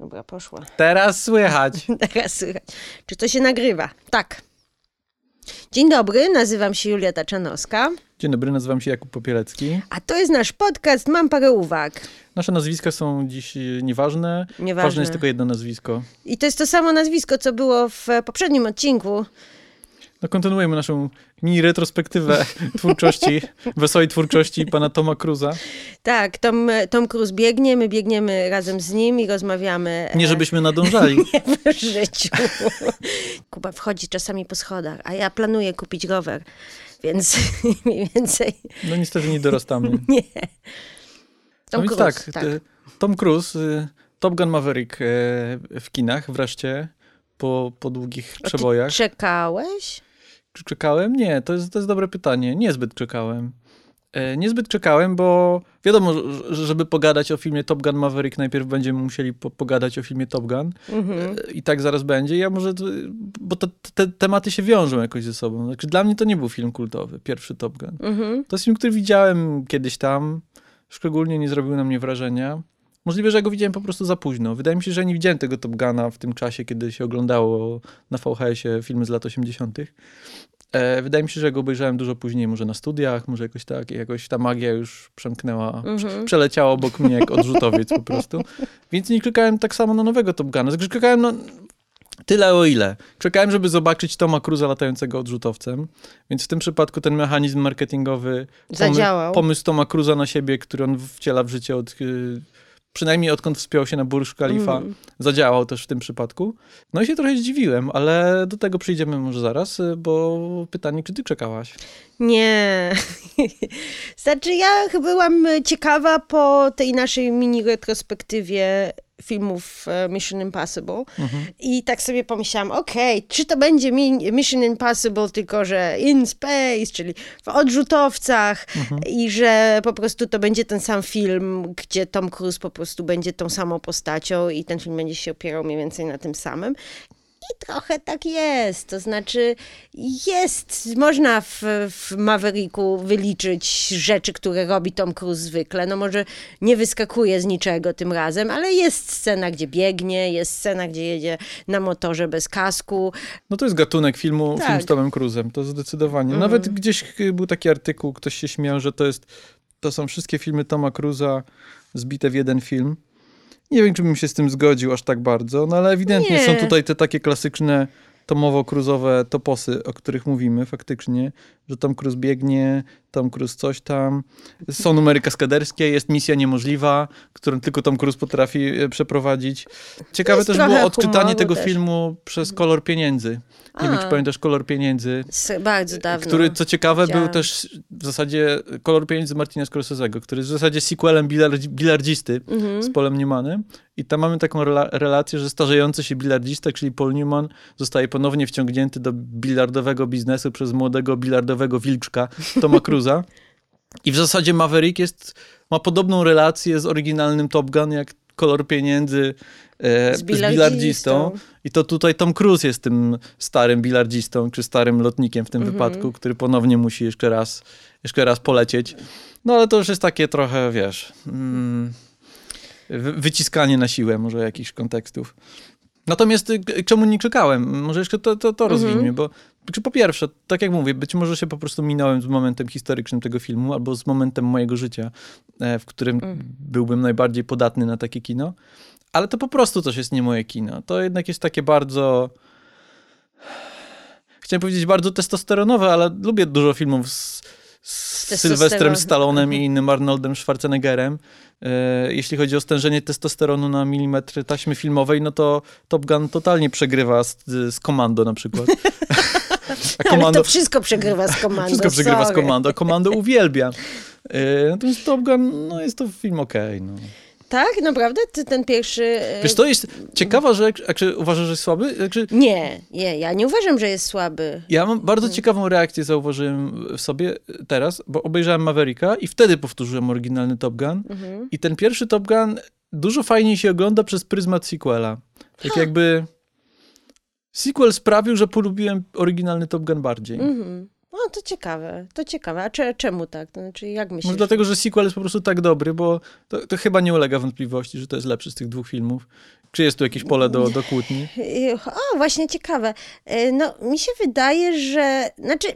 Dobra, poszła. Teraz słychać. Teraz słychać. Czy to się nagrywa? Tak. Dzień dobry, nazywam się Julia Taczanowska, Dzień dobry, nazywam się Jakub Popielecki. a to jest nasz podcast Mam parę uwag. Nasze nazwiska są dziś e, nieważne. Nieważne. Ważne jest tylko jedno nazwisko. I to jest to samo nazwisko, co było w poprzednim odcinku. No kontynuujemy naszą mini retrospektywę twórczości, wesołej twórczości pana Toma Cruza. Tak, Tom, Tom Cruise biegnie, my biegniemy razem z nim i rozmawiamy e, Nie żebyśmy nadążali. w życiu. Kuba wchodzi czasami po schodach, a ja planuję kupić rower, więc mniej więcej No niestety nie dorastamy. nie. No Tom więc Cruise, tak, e, Tom Cruise, e, Top Gun Maverick e, w kinach wreszcie, po, po długich przebojach. czekałeś? Czy czekałem? Nie, to jest, to jest dobre pytanie. Niezbyt czekałem. E, niezbyt czekałem, bo wiadomo, że- żeby pogadać o filmie Top Gun Maverick, najpierw będziemy musieli po, pogadać o filmie Top Gun. Mhm. E, I tak zaraz będzie. Ja może, bo to, te tematy się wiążą jakoś ze sobą. Znaczy, dla mnie to nie był film kultowy, pierwszy Top Gun. Mhm. To jest film, który widziałem kiedyś tam. Szczególnie nie zrobił na mnie wrażenia. Możliwe, że go widziałem po prostu za późno. Wydaje mi się, że nie widziałem tego Top Guna w tym czasie, kiedy się oglądało na VHS-ie filmy z lat 80. E, wydaje mi się, że go obejrzałem dużo później, może na studiach, może jakoś tak. I jakoś ta magia już przemknęła, Mhm. przeleciała obok mnie jak odrzutowiec po prostu. Więc nie czekałem tak samo na nowego Top Guna. Znaczy, czekałem na tyle o ile. Czekałem, żeby zobaczyć Toma Cruza latającego odrzutowcem. Więc w tym przypadku ten mechanizm marketingowy Zadziałał. pomysł Toma Cruza na siebie, który on wciela w życie od, y, przynajmniej odkąd wspiął się na Burj Khalifa, Mm. zadziałał też w tym przypadku. No i się trochę zdziwiłem, ale do tego przyjdziemy może zaraz, y, bo pytanie, czy ty czekałaś? Nie. Znaczy, ja byłam ciekawa po tej naszej mini retrospektywie filmów e, Mission Impossible Mhm. i tak sobie pomyślałam, okej, czy to będzie mi- Mission Impossible, tylko że in space, czyli w odrzutowcach Mhm. i że po prostu to będzie ten sam film, gdzie Tom Cruise po prostu będzie tą samą postacią i ten film będzie się opierał mniej więcej na tym samym. I trochę tak jest. To znaczy, jest, można w, w Mavericku wyliczyć rzeczy, które robi Tom Cruise zwykle. No może nie wyskakuje z niczego tym razem, ale jest scena, gdzie biegnie, jest scena, gdzie jedzie na motorze bez kasku. No to jest gatunek filmu, Tak. film z Tomem Cruzem, to zdecydowanie. Nawet gdzieś był taki artykuł, ktoś się śmiał, że to jest, to są wszystkie filmy Toma Cruza zbite w jeden film. Nie wiem, czy bym się z tym zgodził aż tak bardzo, no ale ewidentnie Nie. są tutaj te takie klasyczne tomowo-cruzowe toposy, o których mówimy faktycznie, że Tom Cruise biegnie, Tom Cruise coś tam, są numery kaskaderskie, jest misja niemożliwa, którą tylko Tom Cruise potrafi e, przeprowadzić. Ciekawe też było odczytanie tego też. filmu przez kolor pieniędzy. Nie wiem, A. czy pamiętasz kolor pieniędzy. Bardzo dawno. Który, co ciekawe, Widziałam. był też w zasadzie kolor pieniędzy Martina Scorsese'ego, który jest w zasadzie sequelem bilardzi- bilardzisty Mhm. z Polem Newmanem. I tam mamy taką rela- relację, że starzejący się bilardzista, czyli Paul Newman, zostaje ponownie wciągnięty do bilardowego biznesu przez młodego bilardowego wilczka Toma Cruza. I w zasadzie Maverick jest, ma podobną relację z oryginalnym Top Gun, jak kolor pieniędzy e, Z z bilardzistą. bilardzistą. I to tutaj Tom Cruise jest tym starym bilardzistą, czy starym lotnikiem w tym Mhm. wypadku, który ponownie musi jeszcze raz, jeszcze raz polecieć. No ale to już jest takie trochę, wiesz, mm, wy- wyciskanie na siłę może jakichś kontekstów. Natomiast y, czemu nie czekałem? Może jeszcze to, to, to Mhm. bo po pierwsze, tak jak mówię, być może się po prostu minąłem z momentem historycznym tego filmu, albo z momentem mojego życia, e, w którym Mm. byłbym najbardziej podatny na takie kino, ale to po prostu też jest nie moje kino. To jednak jest takie bardzo... Chciałem powiedzieć bardzo testosteronowe, ale lubię dużo filmów z. Sylwestrem Stallonem i innym Arnoldem Schwarzeneggerem. E, jeśli chodzi o stężenie testosteronu na milimetr taśmy filmowej, no to Top Gun totalnie przegrywa z, z Komando na przykład. A Ale to wszystko przegrywa z komandą. wszystko przegrywa z sorry. Komando. Komando uwielbia. E, natomiast Top Gun, no jest to film okej. no. Tak, naprawdę? Ty ten pierwszy... e, Wiesz, to jest ciekawa rzecz, czy uważasz, że jest słaby? Nie, nie, ja nie uważam, że jest słaby. ja mam bardzo ciekawą reakcję, zauważyłem w sobie teraz, bo obejrzałem Mavericka i wtedy powtórzyłem oryginalny Top Gun. Mhm. I ten pierwszy Top Gun dużo fajniej się ogląda przez pryzmat sequela. Tak jakby sequel sprawił, że polubiłem oryginalny Top Gun bardziej. Mhm. To ciekawe, to ciekawe. A cze, czemu tak? To znaczy, jak myślisz? Może dlatego, że sequel jest po prostu tak dobry, bo to, to chyba nie ulega wątpliwości, że to jest lepszy z tych dwóch filmów. Czy jest tu jakieś pole do, do kłótni? O, właśnie ciekawe. Y, No, mi się wydaje, że. Znaczy,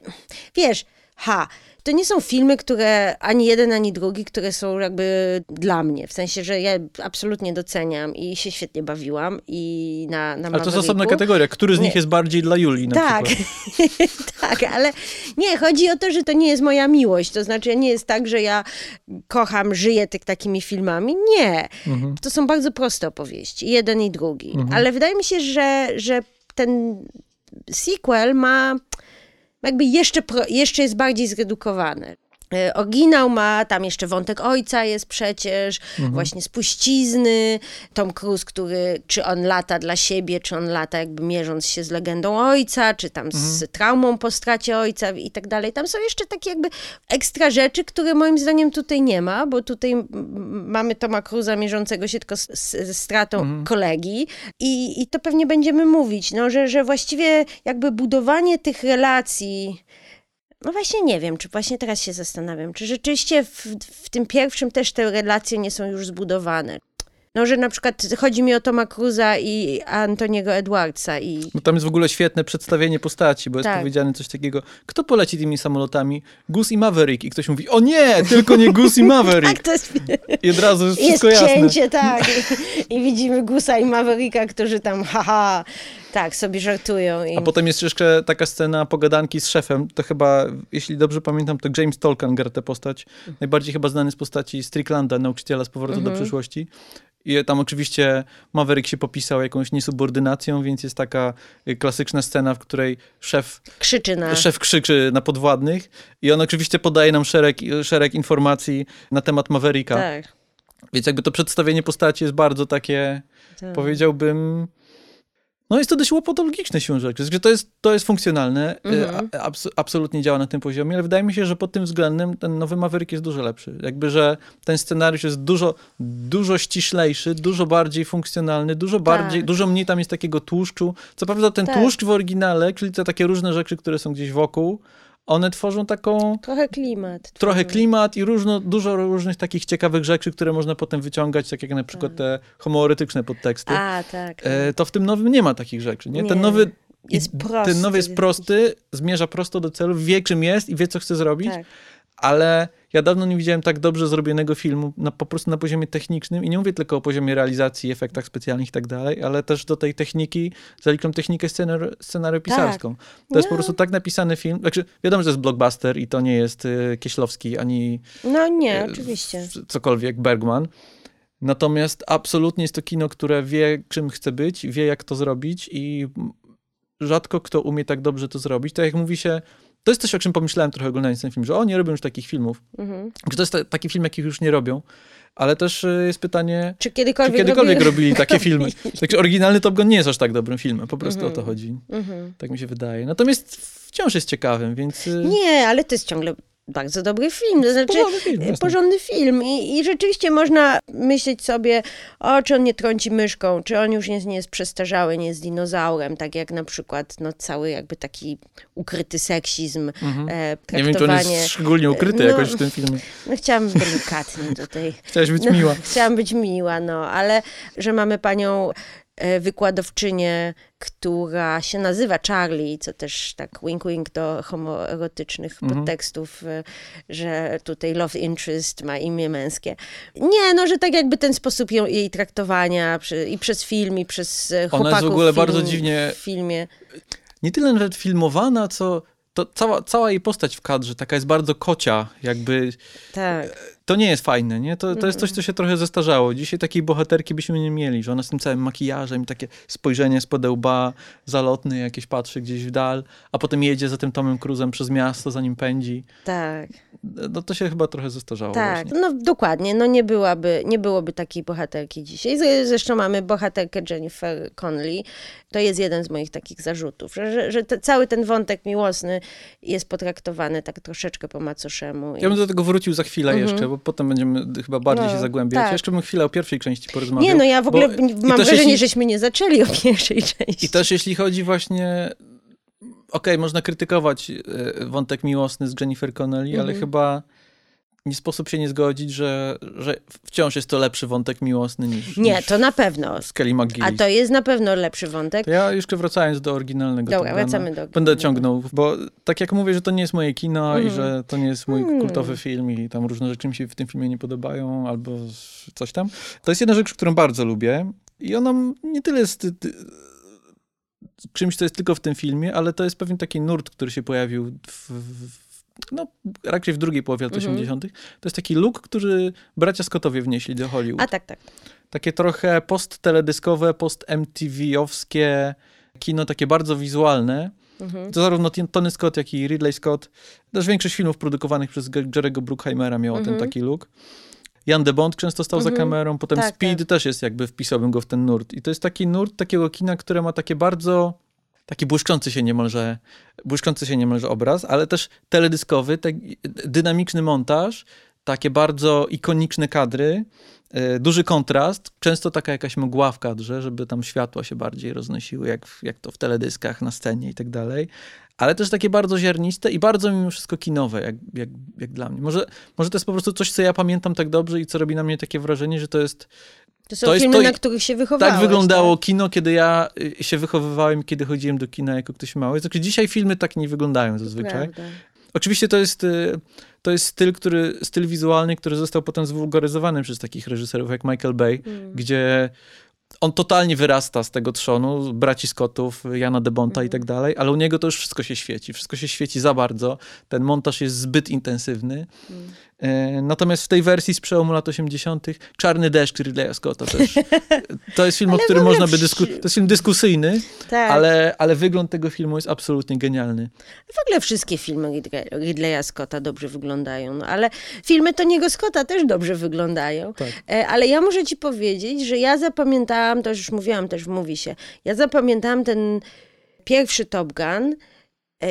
wiesz, ha. To nie są filmy, które ani jeden, ani drugi, które są jakby dla mnie. W sensie, że ja absolutnie doceniam i się świetnie bawiłam i na, na Ale to jest osobna kategoria. Który z nich Nie. jest bardziej dla Julii na Tak, przykład? tak, ale nie, chodzi o to, że to nie jest moja miłość. To znaczy, nie jest tak, że ja kocham, żyję tych takimi filmami. Nie. Mhm. To są bardzo proste opowieści, jeden i drugi. Ale wydaje mi się, że, że ten sequel ma jakby jeszcze, jeszcze jest bardziej zredukowany. E, Oryginał ma, tam jeszcze wątek ojca jest przecież, właśnie spuścizny, Tom Cruise, który, czy on lata dla siebie, czy on lata jakby mierząc się z legendą ojca, czy tam z traumą po stracie ojca i tak dalej. Tam są jeszcze takie jakby ekstra rzeczy, które moim zdaniem tutaj nie ma, bo tutaj mamy Toma Cruise'a mierzącego się tylko z, stratą kolegi i, i to pewnie będziemy mówić, no, że, że właściwie jakby budowanie tych relacji no właśnie nie wiem, czy właśnie teraz się zastanawiam, czy rzeczywiście w, w tym pierwszym też te relacje nie są już zbudowane. No, że na przykład chodzi mi o Toma Cruza i Antoniego Edwardsa i No tam jest w ogóle świetne przedstawienie postaci, bo jest Tak. powiedziane coś takiego, kto poleci tymi samolotami? Gus i Maverick. I ktoś mówi, o nie, tylko nie Gus i Maverick. tak to jest, I od razu jest jest wszystko jasne. cięcie, tak. I, I widzimy Gusa i Mavericka, którzy tam haha, tak, sobie żartują. I... A potem jest jeszcze taka scena pogadanki z szefem. To chyba, jeśli dobrze pamiętam, to James Tolkien gra tę postać. Najbardziej chyba znany z postaci Stricklanda, nauczyciela z powrotu do przyszłości. I tam oczywiście Maverick się popisał jakąś niesubordynacją, więc jest taka y, klasyczna scena, w której szef, Krzyczy na... szef krzyczy na podwładnych i on oczywiście podaje nam szereg, szereg informacji na temat Mavericka. Tak, Więc jakby to przedstawienie postaci jest bardzo takie, tak. powiedziałbym. No jest to dość łopatologiczne siłą rzeczy. To jest, to jest funkcjonalne, Mhm. a- abs- absolutnie działa na tym poziomie, ale wydaje mi się, że pod tym względem ten nowy Maverick jest dużo lepszy. Jakby, że ten scenariusz jest dużo, dużo ściślejszy, dużo bardziej funkcjonalny, dużo bardziej, dużo mniej tam jest takiego tłuszczu. Co prawda ten Tak. tłuszcz w oryginale, czyli te takie różne rzeczy, które są gdzieś wokół, one tworzą taką Trochę klimat. trochę klimat i różno, dużo różnych takich ciekawych rzeczy, które można potem wyciągać, tak jak na przykład te homoerotyczne podteksty. A, tak. E, to w tym nowym nie ma takich rzeczy. Nie? Ten Nie. nowy Jest prosty. Ten nowy jest prosty, zmierza prosto do celu, wie czym jest i wie co chce zrobić, Tak. Ale ja dawno nie widziałem tak dobrze zrobionego filmu, na, po prostu na poziomie technicznym i nie mówię tylko o poziomie realizacji, efektach specjalnych i tak dalej, ale też do tej techniki, zaliczam technikę scenar scenariopisarską. To jest po No. prostu tak napisany film, znaczy wiadomo, że to jest blockbuster i to nie jest y, Kieślowski ani No nie, e, oczywiście. cokolwiek, Bergman. Natomiast absolutnie jest to kino, które wie, czym chce być, wie, jak to zrobić i rzadko kto umie tak dobrze to zrobić. Tak jak mówi się, to jest coś, o czym pomyślałem trochę oglądając ten film, że o, nie robią już takich filmów. Mhm. Że to jest ta, taki film, jakich już nie robią. Ale też y, jest pytanie, Czy czy kiedykolwiek, kiedykolwiek robił- robili takie filmy. Także oryginalny Top Gun nie jest aż tak dobrym filmem, po prostu o to Mhm. chodzi. Mhm. Tak mi się wydaje. Natomiast wciąż jest ciekawym, więc... y, Nie, ale to jest ciągle bardzo dobry film. To znaczy, Porządny film, jasne. porządny film. I, I rzeczywiście można myśleć sobie, o, czy on nie trąci myszką, czy on już nie, nie jest przestarzały, nie jest dinozaurem, tak jak na przykład no, cały jakby taki ukryty seksizm, e, Mhm. Nie traktowanie... wiem, czy on jest szczególnie ukryty no, jakoś w tym filmie. No chciałam delikatnie tutaj. Chciałaś być No, miła. Chciałam być miła, no, ale że mamy panią e, wykładowczynię, która się nazywa Charlie, co też tak wink wink do homoerotycznych Mhm. podtekstów, e, że tutaj love interest ma imię męskie. Nie, no, że tak jakby ten sposób ją, jej traktowania przy, i przez film, i przez e, chłopaków Ona jest w ogóle film, bardzo dziwnie- w filmie. nie tyle nawet filmowana, co to cała, cała jej postać w kadrze taka jest bardzo kocia, jakby Tak. To nie jest fajne, nie? To, to jest coś, co się trochę zestarzało. Dzisiaj takiej bohaterki byśmy nie mieli, że ona z tym całym makijażem i takie spojrzenie spod łba, zalotny jakieś patrzy gdzieś w dal, a potem jedzie za tym Tomem Cruzem przez miasto, za nim pędzi. Tak, No to się chyba trochę zestarzało tak, właśnie. no dokładnie, no nie byłaby, nie byłoby takiej bohaterki dzisiaj. Z- Zresztą mamy bohaterkę Jennifer Connelly. To jest jeden z moich takich zarzutów, że, że, że te, cały ten wątek miłosny jest potraktowany tak troszeczkę po macoszemu. I... Ja bym do tego wrócił za chwilę Mhm. jeszcze, bo potem będziemy chyba bardziej No, się zagłębiać. tak. Jeszcze bym chwilę o pierwszej części porozmawiał. Nie, no ja w ogóle bo- mam wrażenie, jeśli- żeśmy nie zaczęli o pierwszej części. I też jeśli chodzi właśnie okay, można krytykować e, wątek miłosny z Jennifer Connelly, ale Mhm. chyba nie sposób się nie zgodzić, że, że wciąż jest to lepszy wątek miłosny niż, Nie, niż to na pewno. z Kelly A to jest na pewno lepszy wątek. To ja jeszcze wracając do oryginalnego Dobra, Top Guna, wracamy do Będę ciągnął, bo tak jak mówię, że to nie jest moje kino i Mhm. że to nie jest mój Mm. kultowy film i tam różne rzeczy mi się w tym filmie nie podobają albo coś tam. To jest jedna rzecz, którą bardzo lubię i ona nie tyle jest ty, czymś, co jest tylko w tym filmie, ale to jest pewien taki nurt, który się pojawił w, w no, raczej w drugiej połowie lat Mhm. 80. To jest taki look, który bracia Scottowie wnieśli do Hollywood. A tak, tak. Takie trochę post-teledyskowe, post-MTV-owskie kino, takie bardzo wizualne. Mhm. To zarówno Tony Scott, jak i Ridley Scott. Też większość filmów produkowanych przez Jerego Bruckheimera miało Mhm. ten taki look. Jan de Bond często stał za Mhm. kamerą, potem Tak, Speed tak. też jest jakby, wpisałbym go w ten nurt. I to jest taki nurt takiego kina, które ma takie bardzo, taki błyszczący się niemalże, błyszczący się niemalże obraz, ale też teledyskowy, tak, dynamiczny montaż, takie bardzo ikoniczne kadry, e, duży kontrast, często taka jakaś mgła w kadrze, żeby tam światła się bardziej roznosiły, jak, jak to w teledyskach na scenie i tak dalej. Ale też takie bardzo ziarniste i bardzo mimo wszystko kinowe, jak, jak, jak dla mnie. Może, może to jest po prostu coś, co ja pamiętam tak dobrze i co robi na mnie takie wrażenie, że to jest To są To jest filmy, to- na których się wychowałeś. tak wyglądało Tak? kino, kiedy ja y, się wychowywałem, kiedy chodziłem do kina jako ktoś mały. Znaczy dzisiaj filmy tak nie wyglądają zazwyczaj. Prawda. Oczywiście to jest, y, to jest styl, który, styl wizualny, który został potem zwulgaryzowany przez takich reżyserów jak Michael Bay, Mm. gdzie on totalnie wyrasta z tego trzonu, braci Scottów, Jana de Bonta Mhm. i tak dalej, ale u niego to już wszystko się świeci. Wszystko się świeci za bardzo. Ten montaż jest zbyt intensywny. Mm. E, Natomiast w tej wersji z przełomu lat 80. Czarny deszcz Ridleya Scotta też. To jest film, o którym można by dyskutować. To jest film dyskusyjny, Tak. ale, ale wygląd tego filmu jest absolutnie genialny. W ogóle wszystkie filmy Ridley- Ridleya Scotta dobrze wyglądają, no, ale filmy Toniego Scotta też dobrze wyglądają. Tak. E, Ale ja muszę ci powiedzieć, że ja zapamiętałam, to już mówiłam też w Mówi się, ja zapamiętałam ten pierwszy Top Gun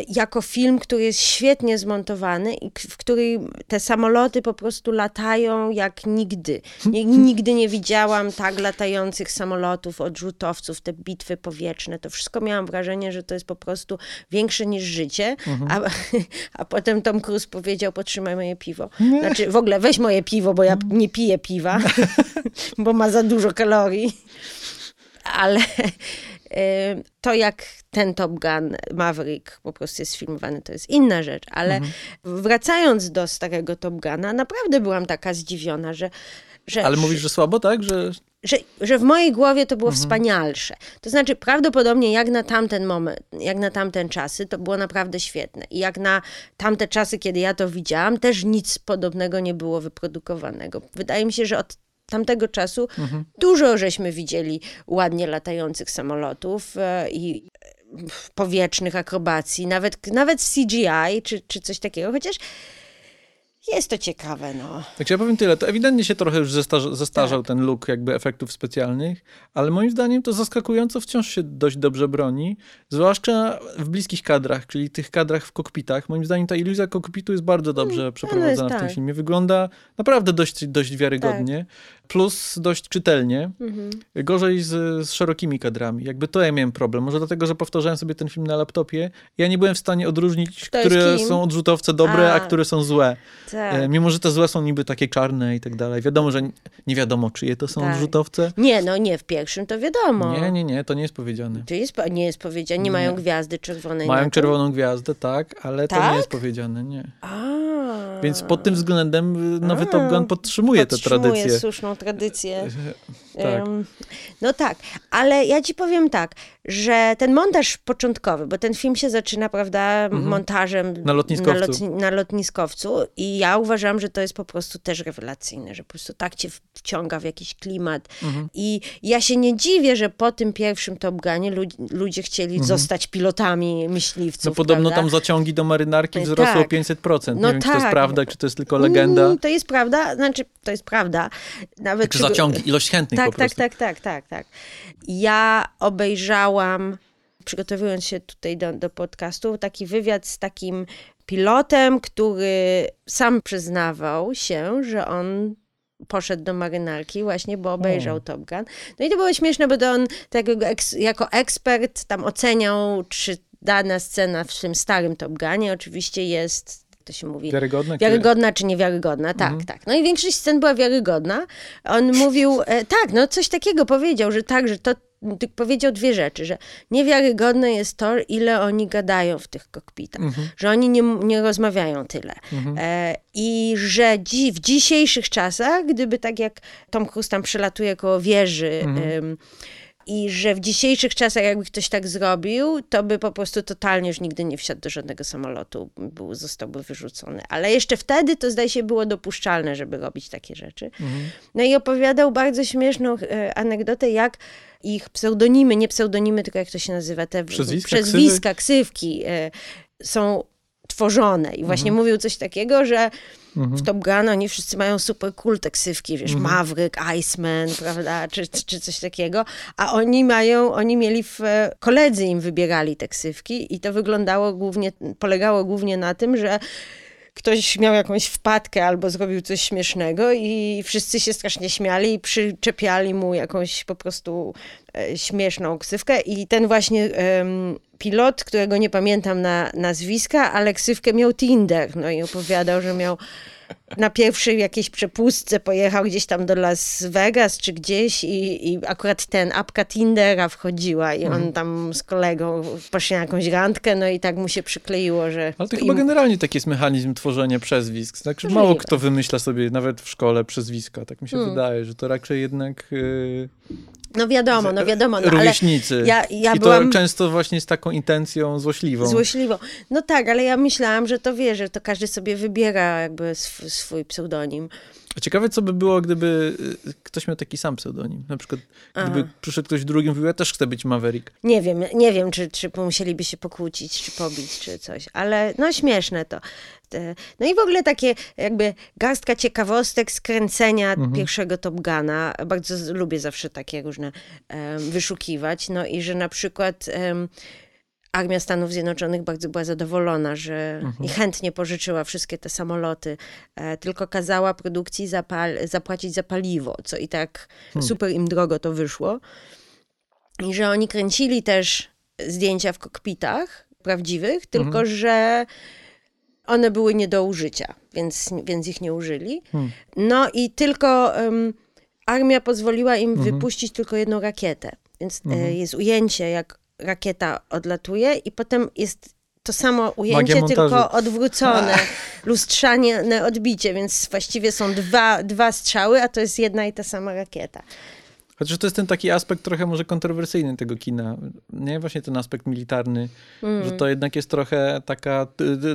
jako film, który jest świetnie zmontowany i w którym te samoloty po prostu latają jak nigdy. Nigdy nie widziałam tak latających samolotów, odrzutowców, te bitwy powietrzne. To wszystko miałam wrażenie, że to jest po prostu większe niż życie. A, a potem Tom Cruise powiedział, potrzymaj moje piwo. Znaczy w ogóle weź moje piwo, bo ja nie piję piwa, bo ma za dużo kalorii. Ale y, to jak ten Top Gun Maverick po prostu jest filmowany, to jest inna rzecz. Ale wracając do starego Top Guna, naprawdę byłam taka zdziwiona, że, że, Ale mówisz, że słabo, tak? Że że, że w mojej głowie to było wspanialsze. To znaczy, prawdopodobnie jak na tamten moment, jak na tamten czasy, to było naprawdę świetne. I jak na tamte czasy, kiedy ja to widziałam, też nic podobnego nie było wyprodukowanego. Wydaje mi się, że od tamtego czasu dużo żeśmy widzieli ładnie latających samolotów e, i powietrznych akrobacji, nawet, nawet CGI czy, czy coś takiego, chociaż jest to ciekawe, no. Także ja powiem tyle, to ewidentnie się trochę już zestarza, zestarzał Tak. ten look jakby efektów specjalnych, ale moim zdaniem to zaskakująco wciąż się dość dobrze broni, zwłaszcza w bliskich kadrach, czyli tych kadrach w kokpitach. Moim zdaniem ta iluzja kokpitu jest bardzo dobrze przeprowadzona w tym tak. filmie. Wygląda naprawdę dość, dość wiarygodnie, plus dość czytelnie. Mhm. Gorzej z, z szerokimi kadrami. Jakby to ja miałem problem. Może dlatego, że powtarzałem sobie ten film na laptopie. Ja nie byłem w stanie odróżnić, jest które kim? są odrzutowce dobre, a, A. które są złe. Tak. E, mimo, że te złe są niby takie czarne i tak dalej. Wiadomo, że nie wiadomo, czyje to są Tak. odrzutowce. Nie, no nie, w pierwszym to wiadomo. Nie, nie, nie, to nie jest powiedziane. To jest, nie jest powiedziane, nie mają Nie. gwiazdy czerwonej. Mają czerwoną gwiazdę, tak, ale to Tak? nie jest powiedziane, nie. A. Więc pod tym względem y, nowy A. Top Gun podtrzymuje tę tradycję. słuszną tradycję. Tak. Em, No tak, ale ja ci powiem tak, że ten montaż początkowy, bo ten film się zaczyna, prawda, montażem Mhm. Na lotniskowcu. Na, na lotniskowcu i ja uważam, że to jest po prostu też rewelacyjne, że po prostu tak cię wciąga w jakiś klimat Mhm. i ja się nie dziwię, że po tym pierwszym Top Gunie lud- ludzie chcieli zostać pilotami myśliwców, Mhm. No podobno prawda? tam zaciągi do marynarki Tak. wzrosły o 500%. No nie wiem, czy to jest tak. prawda, czy to jest tylko legenda. Mm, to jest prawda, znaczy to jest prawda. Nawet Czy zaciągi, ilość chętnych tak, po tak, prostu. tak, tak, tak, tak. Ja obejrzałam, przygotowując się tutaj do, do podcastu, taki wywiad z takim pilotem, który sam przyznawał się, że on poszedł do marynarki właśnie, bo obejrzał O. Top Gun. No i to było śmieszne, bo to on tak jako ekspert tam oceniał, czy dana scena w tym starym Top Gunie oczywiście jest to się mówi. Wiarygodna? Wiarygodna czy niewiarygodna, tak, mhm. tak. No i większość scen była wiarygodna. On mówił, e, tak, no coś takiego powiedział, że tak, że to powiedział dwie rzeczy, że niewiarygodne jest to, ile oni gadają w tych kokpitach, mhm. że oni nie, nie rozmawiają tyle. Mhm. E, I że dzi w dzisiejszych czasach, gdyby tak jak Tom Cruise tam przelatuje koło wieży, mhm. I że w dzisiejszych czasach, jakby ktoś tak zrobił, to by po prostu totalnie już nigdy nie wsiadł do żadnego samolotu, był, zostałby wyrzucony. Ale jeszcze wtedy to zdaje się było dopuszczalne, żeby robić takie rzeczy. Mhm. No i opowiadał bardzo śmieszną e, anegdotę, jak ich pseudonimy, nie pseudonimy, tylko jak to się nazywa, te przezwiska, przezwiska ksywki e, są tworzone. I właśnie mhm. mówił coś takiego, że mhm. w Top Gun oni wszyscy mają super cool te ksywki, wiesz, mhm. Maverick, Iceman, prawda, czy, czy coś takiego, a oni mają, oni mieli, w, koledzy im wybierali te ksywki i to wyglądało głównie, polegało głównie na tym, że ktoś miał jakąś wpadkę albo zrobił coś śmiesznego i wszyscy się strasznie śmiali i przyczepiali mu jakąś po prostu e, śmieszną ksywkę. I ten właśnie pilot, którego nie pamiętam na nazwiska, ale ksywkę miał Tinder, no i opowiadał, że miał na pierwszej jakiejś przepustce pojechał gdzieś tam do Las Vegas czy gdzieś i, i akurat ten apka Tindera wchodziła i on mhm. tam z kolegą poszli na jakąś randkę, no i tak mu się przykleiło, że... Ale to im... chyba generalnie taki jest mechanizm tworzenia przezwisk. Tak, mało kto wymyśla sobie nawet w szkole przezwiska, tak mi się hmm. wydaje, że to raczej jednak... Yy... No wiadomo, no wiadomo. No, rówieśnicy. Ale ja, ja I byłam... to często właśnie z taką intencją złośliwą. Złośliwą. No tak, ale ja myślałam, że to wie, że to każdy sobie wybiera jakby sw swój pseudonim. Ciekawe, co by było, gdyby y, ktoś miał taki sam pseudonim. Na przykład, gdyby Aha. przyszedł ktoś drugi i mówił, ja też chcę być Maverick. Nie wiem, nie wiem, czy, czy musieliby się pokłócić, czy pobić, czy coś, ale no śmieszne to. No i w ogóle takie jakby garstka ciekawostek skręcenia mhm. pierwszego Top Guna. Bardzo lubię zawsze takie różne um, wyszukiwać. No i że na przykład Armia Stanów Zjednoczonych bardzo była zadowolona, że mhm. i chętnie pożyczyła wszystkie te samoloty, e, tylko kazała produkcji zapal, zapłacić za paliwo, co i tak hmm. super im drogo to wyszło. I że oni kręcili też zdjęcia w kokpitach prawdziwych, tylko mhm. że one były nie do użycia, więc, więc ich nie użyli. Hmm. No i tylko um, armia pozwoliła im mhm. wypuścić tylko jedną rakietę. Więc e, mhm. jest ujęcie, jak rakieta odlatuje i potem jest to samo ujęcie, tylko odwrócone, lustrzane odbicie, więc właściwie są dwa, dwa strzały, a to jest jedna i ta sama rakieta. Chociaż to jest ten taki aspekt trochę może kontrowersyjny tego kina. Nie właśnie ten aspekt militarny, mm. że to jednak jest trochę taka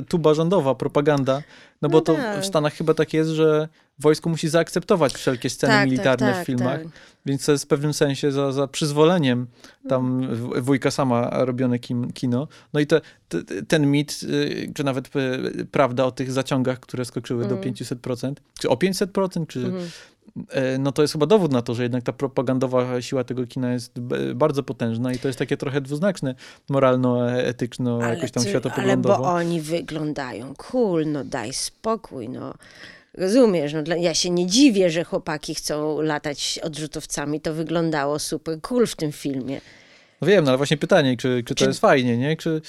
tuba rządowa, propaganda. No bo no to tak. w Stanach chyba tak jest, że wojsko musi zaakceptować wszelkie sceny tak, tak militarne tak, w filmach. Tak. Więc to jest w pewnym sensie za, za przyzwoleniem tam wujka sama robione kino. No i te, te, ten mit, y, czy nawet y, prawda o tych zaciągach, które skoczyły mm. do 500%, czy o 500%, czy mm no to jest chyba dowód na to, że jednak ta propagandowa siła tego kina jest bardzo potężna i to jest takie trochę dwuznaczne, moralno-etyczno, ale jakoś tam ty, światopoglądowo. Ale bo oni wyglądają cool, no daj spokój, no. Rozumiesz, no, ja się nie dziwię, że chłopaki chcą latać odrzutowcami. To wyglądało super cool w tym filmie. No wiem, no ale właśnie pytanie, czy, czy to czy... jest fajnie, nie? Czy,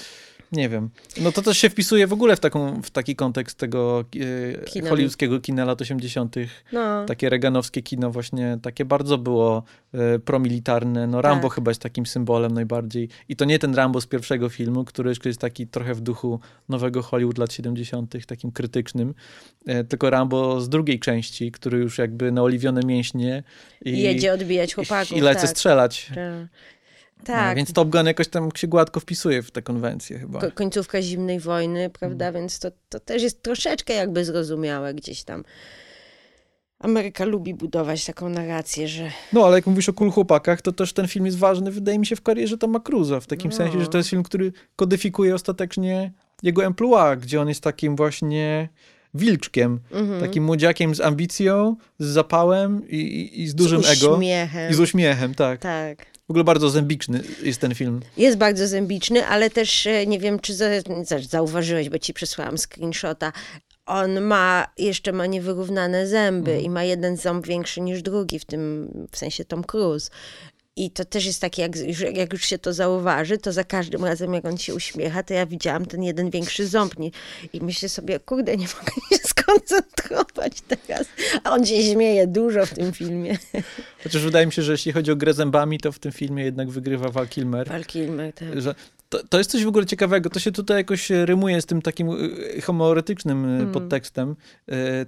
nie wiem. No to też się wpisuje w ogóle w, taką, w taki kontekst tego e, hollywoodzkiego kina lat 80. No. Takie reganowskie kino właśnie takie bardzo było e, promilitarne. No Rambo tak. chyba jest takim symbolem najbardziej. I to nie ten Rambo z pierwszego filmu, który jest taki trochę w duchu nowego Hollywood lat 70., takim krytycznym, e, tylko Rambo z drugiej części, który już jakby na oliwione mięśnie i, jedzie odbijać chłopaków. I lecę tak. strzelać. Tak. Tak. No, więc Top Gun jakoś tam się gładko wpisuje w tę konwencję chyba. Ko końcówka zimnej wojny, prawda? Mm. Więc to, to też jest troszeczkę jakby zrozumiałe gdzieś tam. Ameryka lubi budować taką narrację, że... No, ale jak mówisz o cool chłopakach, to też ten film jest ważny, wydaje mi się, w karierze Toma Cruza. W takim no. sensie, że to jest film, który kodyfikuje ostatecznie jego emploi, gdzie on jest takim właśnie wilczkiem, -hmm. takim młodziakiem z ambicją, z zapałem i, i, i z dużym z ego. I z uśmiechem, tak. Tak. W ogóle bardzo zębiczny jest ten film. Jest bardzo zębiczny, ale też e, nie wiem, czy za, zauważyłeś, bo ci przesłałam screenshota. On ma, jeszcze ma niewyrównane zęby mm. i ma jeden ząb większy niż drugi, w tym w sensie Tom Cruise. I to też jest takie, jak już, jak już się to zauważy, to za każdym razem, jak on się uśmiecha, to ja widziałam ten jeden większy ząb. I myślę sobie, kurde, nie mogę się skoncentrować teraz. A on się śmieje dużo w tym filmie. Chociaż wydaje mi się, że jeśli chodzi o grę zębami, to w tym filmie jednak wygrywa Val Kilmer. Val Kilmer, tak. Że to, to jest coś w ogóle ciekawego. To się tutaj jakoś rymuje z tym takim y, homoeretycznym mm. podtekstem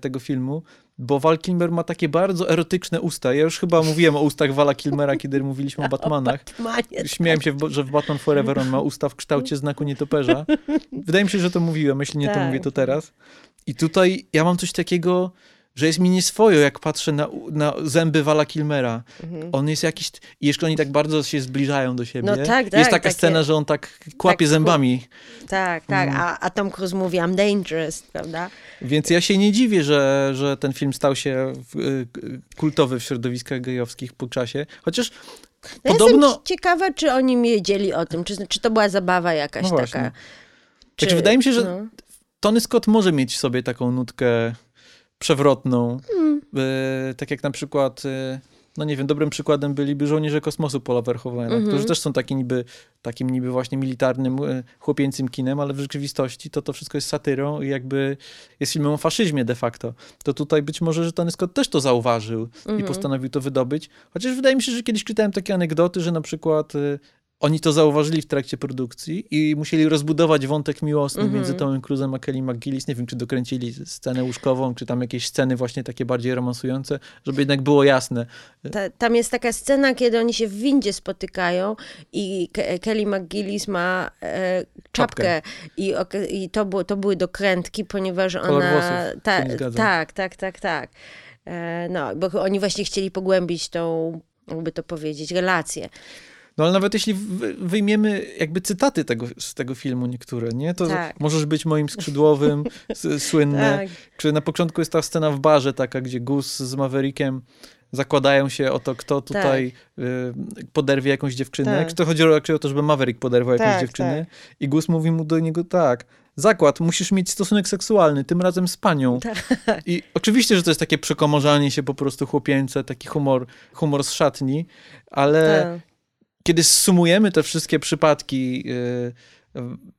tego filmu, bo Val Kilmer ma takie bardzo erotyczne usta. Ja już chyba mówiłem o ustach Vala Kilmera, kiedy mówiliśmy o Batmanach. O Batmanie, Śmiałem tak. się, że w Batman Forever on ma usta w kształcie znaku nietoperza. Wydaje mi się, że to mówiłem, jeśli nie, to tak. mówię to teraz. I tutaj ja mam coś takiego że jest mi nieswojo, jak patrzę na, na zęby Wala Kilmera. Mhm. On jest jakiś... I jeszcze oni tak bardzo się zbliżają do siebie. No tak, tak. Jest taka takie, scena, że on tak kłapie tak, zębami. Tak, tak. Mhm. A, a Tom Cruise mówi I'm dangerous, prawda? Więc ja się nie dziwię, że, że ten film stał się y, kultowy w środowiskach gejowskich po czasie. Chociaż no podobno... Jestem ciekawa, czy oni wiedzieli o tym, czy, czy to była zabawa jakaś no taka. Czy, znaczy, wydaje mi się, że no. Tony Scott może mieć w sobie taką nutkę przewrotną. Mm. tak jak na przykład, e, no nie wiem, dobrym przykładem byliby żołnierze kosmosu Paula Verhoevena, mm -hmm. którzy też są taki niby, takim niby właśnie militarnym, e, chłopięcym kinem, ale w rzeczywistości to to wszystko jest satyrą i jakby jest filmem o faszyzmie de facto. To tutaj być może, że Tony Scott też to zauważył mm -hmm. i mhm. postanowił to wydobyć. Chociaż wydaje mi się, że kiedyś czytałem takie anegdoty, że na przykład oni to zauważyli w trakcie produkcji i musieli rozbudować wątek miłosny mm -hmm. między Tomem Cruzem a Kelly McGillis. Nie wiem, czy dokręcili scenę łóżkową, czy tam jakieś sceny właśnie takie bardziej romansujące, żeby jednak było jasne. Ta, tam jest taka scena, kiedy oni się w windzie spotykają i Ke Kelly McGillis ma e, czapkę, i, i to, było, to były dokrętki, ponieważ Kolor ona... Włosów, ta, tak, tak, tak, tak. E, no, bo oni właśnie chcieli pogłębić tą, jakby to powiedzieć, relację. No ale nawet jeśli wyjmiemy jakby cytaty tego, z tego filmu niektóre, nie? To tak. możesz być moim skrzydłowym, słynne. Tak. Czy na początku jest ta scena w barze taka, gdzie Gus z Maverickiem zakładają się o to, kto tutaj tak. y, poderwie jakąś dziewczynę. Tak. Czy to chodzi raczej o to, żeby Maverick poderwał jakąś tak, dziewczynę? Tak. I Gus mówi mu do niego tak, zakład, musisz mieć stosunek seksualny, tym razem z panią. Tak. I oczywiście, że to jest takie przekomorzanie się po prostu chłopięce, taki humor, humor z szatni, ale tak kiedy sumujemy te wszystkie przypadki, yy,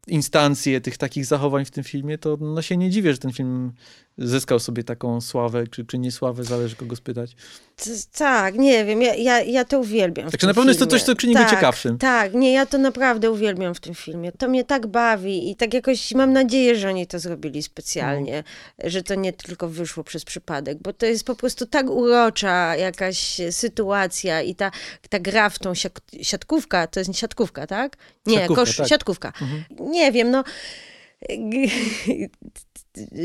instancje tych takich zachowań w tym filmie, to no się nie dziwię, że ten film zyskał sobie taką sławę, czy, czy niesławę, zależy kogo spytać. Tak, nie wiem, ja, ja, ja to uwielbiam. Także na pewno jest to coś, co czyni tak, go ciekawszym. Tak, nie, ja to naprawdę uwielbiam w tym filmie. To mnie tak bawi i tak jakoś mam nadzieję, że oni to zrobili specjalnie, no. że to nie tylko wyszło przez przypadek, bo to jest po prostu tak urocza jakaś sytuacja i ta, ta gra w tą siatkówka, to jest nie siatkówka, tak? Nie, siatkówka, kosz, tak. siatkówka. Mhm. Nie wiem, no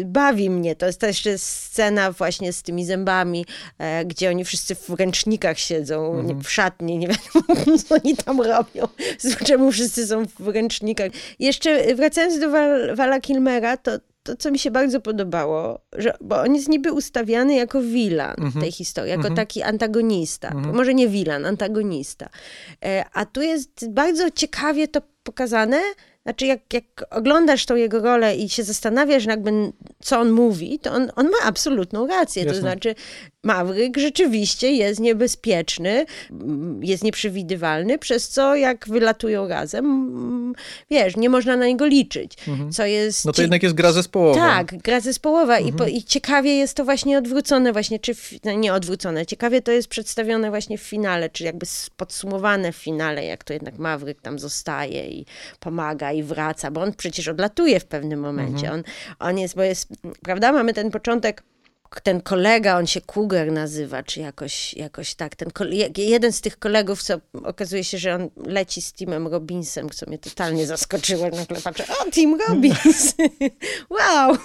bawi mnie. To jest też scena właśnie z tymi zębami, e, gdzie oni wszyscy w ręcznikach siedzą, mm -hmm. w szatni, nie wiadomo, co oni tam robią, czemu wszyscy są w ręcznikach. Jeszcze wracając do Val, Vala Kilmera, to, to, co mi się bardzo podobało, że, bo on jest niby ustawiany jako wilan mm -hmm. tej historii, jako mm -hmm. taki antagonista. Mm -hmm. Może nie wilan, antagonista. E, a tu jest bardzo ciekawie to pokazane, znaczy, jak, jak oglądasz tą jego rolę i się zastanawiasz, jakby, co on mówi, to on, on ma absolutną rację. Jasne. To znaczy, Mawryk rzeczywiście jest niebezpieczny, jest nieprzewidywalny, przez co jak wylatują razem, wiesz, nie można na niego liczyć. Mhm. Co jest... No to jednak jest gra zespołowa. Tak, gra zespołowa mhm. I, po, i ciekawie jest to właśnie odwrócone właśnie, czy w, no nie odwrócone, ciekawie to jest przedstawione właśnie w finale, czy jakby podsumowane w finale, jak to jednak Mawryk tam zostaje i pomaga i wraca, bo on przecież odlatuje w pewnym momencie. Mhm. On, on jest, bo jest, prawda, mamy ten początek ten kolega, on się Cougar nazywa, czy jakoś, jakoś tak, ten jeden z tych kolegów, co okazuje się, że on leci z Timem Robinsem, co mnie totalnie zaskoczyło, nagle patrzę, o, Tim Robbins, wow!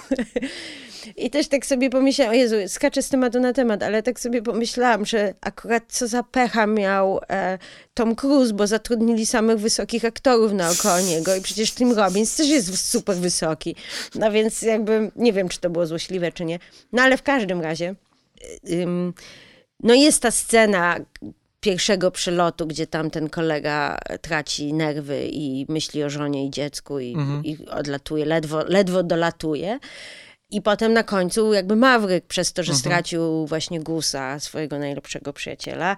I też tak sobie pomyślałam, o Jezu, skaczę z tematu na temat, ale tak sobie pomyślałam, że akurat co za pecha miał e, Tom Cruise, bo zatrudnili samych wysokich aktorów naokoło niego i przecież Tim Robbins też jest super wysoki. No więc jakby, nie wiem, czy to było złośliwe, czy nie. No ale w każdym razie, ym, no jest ta scena, pierwszego przelotu, gdzie tam ten kolega traci nerwy i myśli o żonie i dziecku i, mhm. i odlatuje, ledwo, ledwo dolatuje. I potem na końcu jakby Mawryk przez to, że Mhm. stracił właśnie Gusa, swojego najlepszego przyjaciela,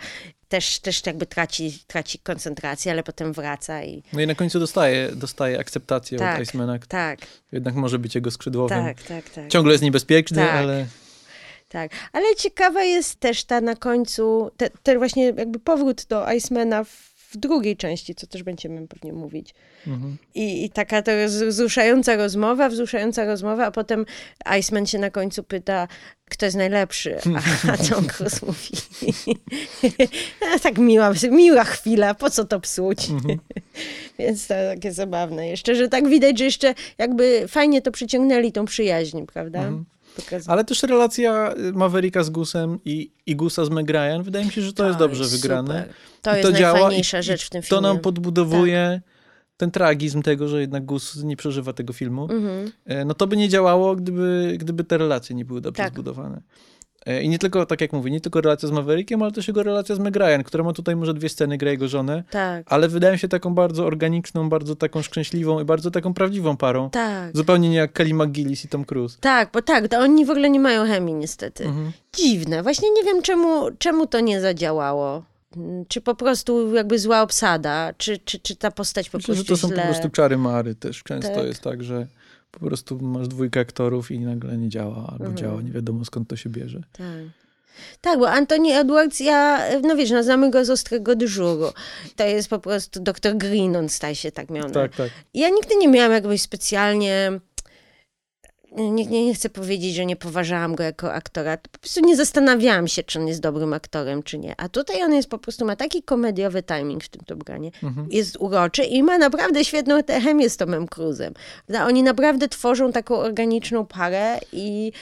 też, też jakby traci, traci koncentrację, ale potem wraca i No i na końcu dostaje, dostaje akceptację Tak. od Icemana. tak, Jednak może być jego skrzydłowym. tak, tak, tak. Ciągle jest niebezpieczny, Tak. ale Tak, ale ciekawa jest też ta na końcu, te, ten właśnie jakby powrót do Icemana w, w drugiej części, co też będziemy pewnie mówić. mhm. I, I taka to wzruszająca rozmowa, wzruszająca rozmowa, a potem Iceman się na końcu pyta, kto jest najlepszy, a, a Tom Cruise mówi, tak miła, miła chwila, po co to psuć? Mhm. Więc to takie zabawne jeszcze, że tak widać, że jeszcze jakby fajnie to przyciągnęli, tą przyjaźń, prawda? Mhm. Pokaz- Ale też relacja Mavericka z Gusem i, i Gusa z Meg Ryan, wydaje mi się, że to, jest dobrze wygrane. super. To I jest to działa najfajniejsza i- rzecz w tym To filmie. nam podbudowuje ten tragizm tego, że jednak Gus nie przeżywa tego filmu. Mhm. E, No to by nie działało, gdyby, gdyby te relacje nie były dobrze Tak. zbudowane. E, I nie tylko, tak jak mówię, nie tylko relacja z Maverickiem, ale też jego relacja z Meg Ryan, która ma tutaj może dwie sceny, gra jego żonę, Tak, ale wydaje się taką bardzo organiczną, bardzo taką szczęśliwą i bardzo taką prawdziwą parą. tak. Zupełnie nie jak Kelly McGillis i Tom Cruise. Tak, bo tak, to oni w ogóle nie mają chemii niestety. Mhm. Dziwne. Właśnie nie wiem, czemu, czemu to nie zadziałało. Mm, Czy po prostu jakby zła obsada, czy, czy, czy ta postać po Myślę, że prostu to są źle... po prostu czary mary też. Często Tak. jest tak, że po prostu masz dwójkę aktorów i nagle nie działa, albo Mhm. działa, nie wiadomo skąd to się bierze. Tak. Tak, bo Anthony Edwards, ja, no wiesz, no, znamy go z Ostrego Dyżuru. To jest po prostu doktor Green, on staje się tak miał. Tak, tak. Ja nigdy nie miałam jakbyś specjalnie. Nie, nie, nie chcę powiedzieć, że nie poważałam go jako aktora. Po prostu nie zastanawiałam się, czy on jest dobrym aktorem, czy nie. A tutaj on jest po prostu, ma taki komediowy timing w tym Top Gunie. Mhm. Jest uroczy i ma naprawdę świetną chemię z Tomem Cruzem. Oni naprawdę tworzą taką organiczną parę i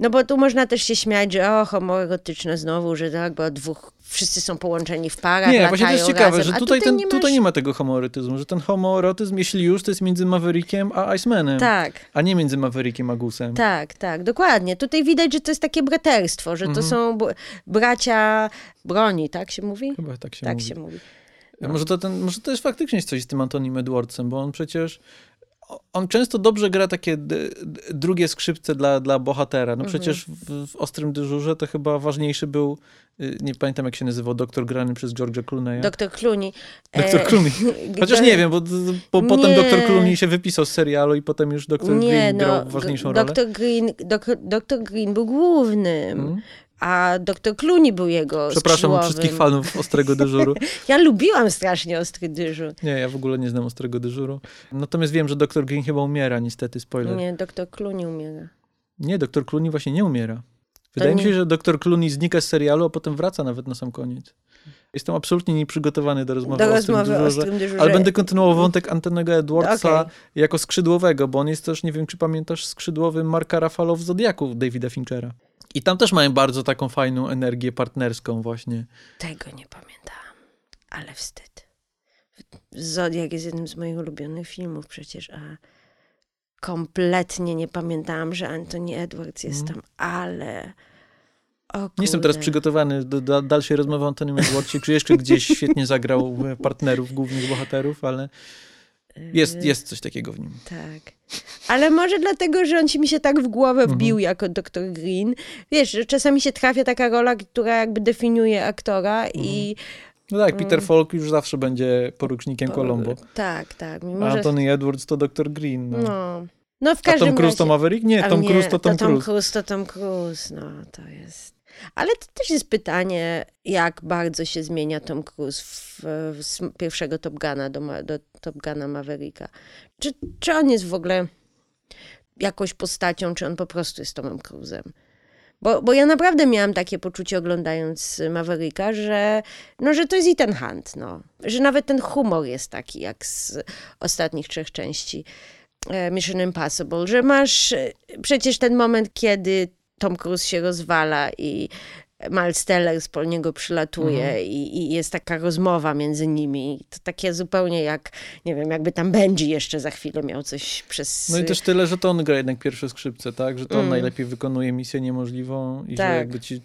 No bo tu można też się śmiać, że o, homoerotyczne znowu, że tak, bo dwóch, wszyscy są połączeni w parach, Nie, właśnie to jest ciekawe, razem. że A tutaj, ten, nie tutaj masz... nie ma tego homoerotyzmu, że ten homoerotyzm, jeśli już, to jest między Maverickiem a Icemanem, Tak, a nie między Maverickiem a Gusem. tak, tak, dokładnie. Tutaj widać, że to jest takie braterstwo, że to Mhm. są bracia broni, tak się mówi? Chyba tak się tak mówi. się mówi. Może, to ten, może to jest faktycznie coś z tym Antonim Edwardsem, bo on przecież on często dobrze gra takie drugie skrzypce dla, dla bohatera. No Mhm. przecież w, w Ostrym Dyżurze to chyba ważniejszy był, y, nie pamiętam jak się nazywał, doktor grany przez George'a Clooney'a. Doktor Clooney. Doktor E, Clooney. Chociaż nie wiem, bo, bo potem Nie. doktor Clooney się wypisał z serialu i potem już doktor Nie, Green no, grał ważniejszą rolę. Doktor Green, dok, doktor Green był głównym, Mhm. A doktor Clooney był jego Przepraszam skrzydłowym. wszystkich fanów Ostrego Dyżuru. Ja lubiłam strasznie Ostry Dyżur. Nie, ja w ogóle nie znam Ostrego Dyżuru. Natomiast wiem, że doktor Green chyba umiera, niestety, spoiler. Nie, Nie, doktor Clooney umiera. doktor Clooney właśnie nie umiera. Wydaje mi nie- się, że doktor Clooney znika z serialu, a potem wraca nawet na sam koniec. Jestem absolutnie nieprzygotowany do rozmowy Do o rozmowy o. Ostrym Dyżurze. Ale będę kontynuował wątek Antonego Edwardsa Okej. jako skrzydłowego, bo on jest też, nie wiem czy pamiętasz, skrzydłowym Marka Rafalo w Zodiaku Davida Finchera. I tam też mają bardzo taką fajną energię partnerską właśnie. Tego nie pamiętałam, ale wstyd. Zodiak jest jednym z moich ulubionych filmów przecież, a kompletnie nie pamiętałam, że Anthony Edwards jest Mm. tam, ale... Nie jestem teraz przygotowany do, do dalszej rozmowy o Antonym Edwardsie, czy jeszcze gdzieś świetnie zagrał partnerów, głównych bohaterów, ale jest, jest coś takiego w nim. Tak. Ale może dlatego, że on ci mi się tak w głowę Mhm. wbił jako doktor Green. Wiesz, że czasami się trafia taka rola, która jakby definiuje aktora i... No tak, Peter Falk już zawsze będzie porucznikiem Colombo. Tak, tak. A Mimo, że... Anthony Edwards to Dr. Green. No. No. no, w A każdym Tom Cruise razie... to Maverick? Nie, Tom nie, Cruise to Tom Tom Cruise. Cruise to Tom Cruise, no to jest... Ale to też jest pytanie, jak bardzo się zmienia Tom Cruise w, w, z pierwszego Top Guna do, do Top Guna Mavericka. Czy, czy on jest w ogóle jakąś postacią, czy on po prostu jest Tomem Cruise'em? Bo, bo ja naprawdę miałam takie poczucie oglądając Mavericka, że, no, że to jest Ethan Hunt, no. Że nawet ten humor jest taki jak z ostatnich trzech części e, Mission Impossible, że masz e, przecież ten moment, kiedy Tom Cruise się rozwala i Miles Teller z niego przylatuje Mhm. i, i jest taka rozmowa między nimi. To takie zupełnie jak, nie wiem, jakby tam Benji jeszcze za chwilę miał coś przez... No i też tyle, że to on gra jednak pierwsze skrzypce, tak? Że to on Mm. najlepiej wykonuje misję niemożliwą i Tak. że jakby ci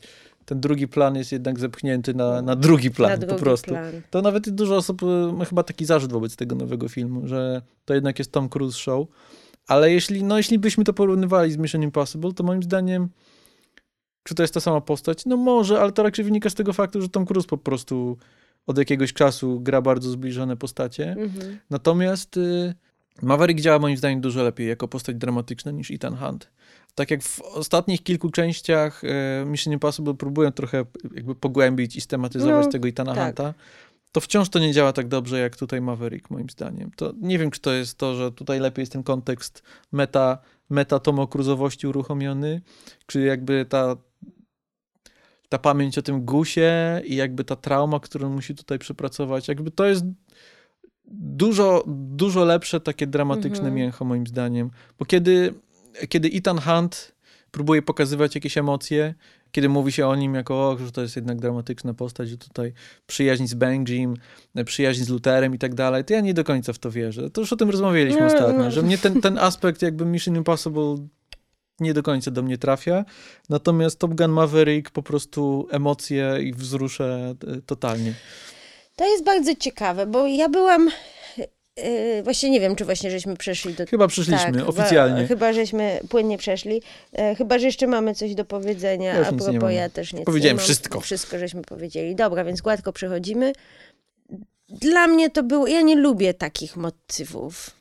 ten drugi plan jest jednak zepchnięty na, na drugi plan na po drugi prostu. Plan. To nawet dużo osób y, ma chyba taki zarzut wobec tego nowego filmu, że to jednak jest Tom Cruise show. Ale jeśli, no, jeśli byśmy to porównywali z Mission Impossible, to moim zdaniem czy to jest ta sama postać? No może, ale to raczej wynika z tego faktu, że Tom Cruise po prostu od jakiegoś czasu gra bardzo zbliżone postacie. Mhm. Natomiast y, Maverick działa moim zdaniem dużo lepiej jako postać dramatyczna niż Ethan Hunt. Tak jak w ostatnich kilku częściach y, Mission Impossible próbują trochę jakby pogłębić i stematyzować No, tego Ethana tak. Hunta, to wciąż to nie działa tak dobrze jak tutaj Maverick moim zdaniem. To nie wiem, czy to jest to, że tutaj lepiej jest ten kontekst meta, meta tomokruzowości uruchomiony, czy jakby ta ta pamięć o tym gusie i jakby ta trauma, którą musi tutaj przepracować, jakby to jest dużo, dużo lepsze takie dramatyczne Mhm. mięcho moim zdaniem, bo kiedy, kiedy Ethan Hunt próbuje pokazywać jakieś emocje, kiedy mówi się o nim jako, o, że to jest jednak dramatyczna postać, że tutaj przyjaźń z Benjim, przyjaźń z Luterem i tak dalej, to ja nie do końca w to wierzę. To już o tym rozmawialiśmy No, ostatnio, no. że mnie ten, ten aspekt jakby Mission Impossible nie do końca do mnie trafia. Natomiast Top Gun Maverick po prostu emocje i wzruszę e, totalnie. To jest bardzo ciekawe, bo ja byłam. Yy, właśnie nie wiem, czy właśnie żeśmy przeszli do. Chyba przyszliśmy chyba- oficjalnie. Chyba, żeśmy płynnie przeszli. E, chyba, że jeszcze mamy coś do powiedzenia. Ja A nie propos, ja też nic Powiedziałem nie wszystko. Wszystko żeśmy powiedzieli. Dobra, więc gładko przechodzimy. Dla mnie to było. Ja nie lubię takich motywów,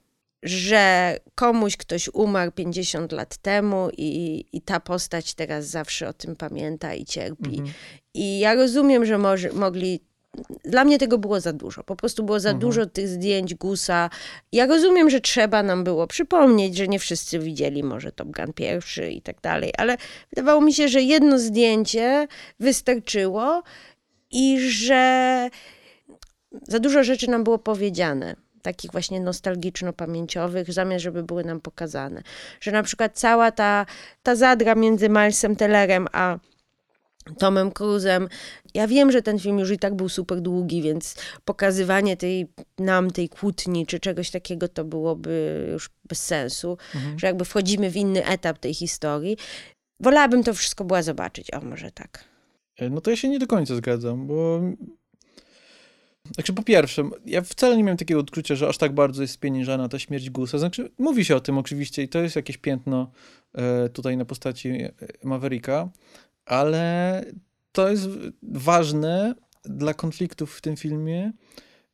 że komuś ktoś umarł 50 lat temu i, i ta postać teraz zawsze o tym pamięta i cierpi. Mhm. I ja rozumiem, że może, mogli. Dla mnie tego było za dużo. Po prostu było za Mhm. dużo tych zdjęć Gusa. Ja rozumiem, że trzeba nam było przypomnieć, że nie wszyscy widzieli może Top Gun pierwszy i tak dalej, ale wydawało mi się, że jedno zdjęcie wystarczyło i że za dużo rzeczy nam było powiedziane. Takich właśnie nostalgiczno-pamięciowych, zamiast żeby były nam pokazane. Że na przykład cała ta, ta zadra między Milesem Tellerem a Tomem Cruzem. Ja wiem, że ten film już i tak był super długi, więc pokazywanie tej, nam tej kłótni czy czegoś takiego to byłoby już bez sensu, Mhm. że jakby wchodzimy w inny etap tej historii. Wolałabym to wszystko była zobaczyć. O, może tak. E, No to ja się nie do końca zgadzam, bo znaczy po pierwsze, ja wcale nie miałem takiego odczucia, że aż tak bardzo jest spieniężana ta śmierć Gusa. Znaczy, mówi się o tym oczywiście i to jest jakieś piętno e, tutaj na postaci e, Mavericka, ale to jest ważne dla konfliktów w tym filmie,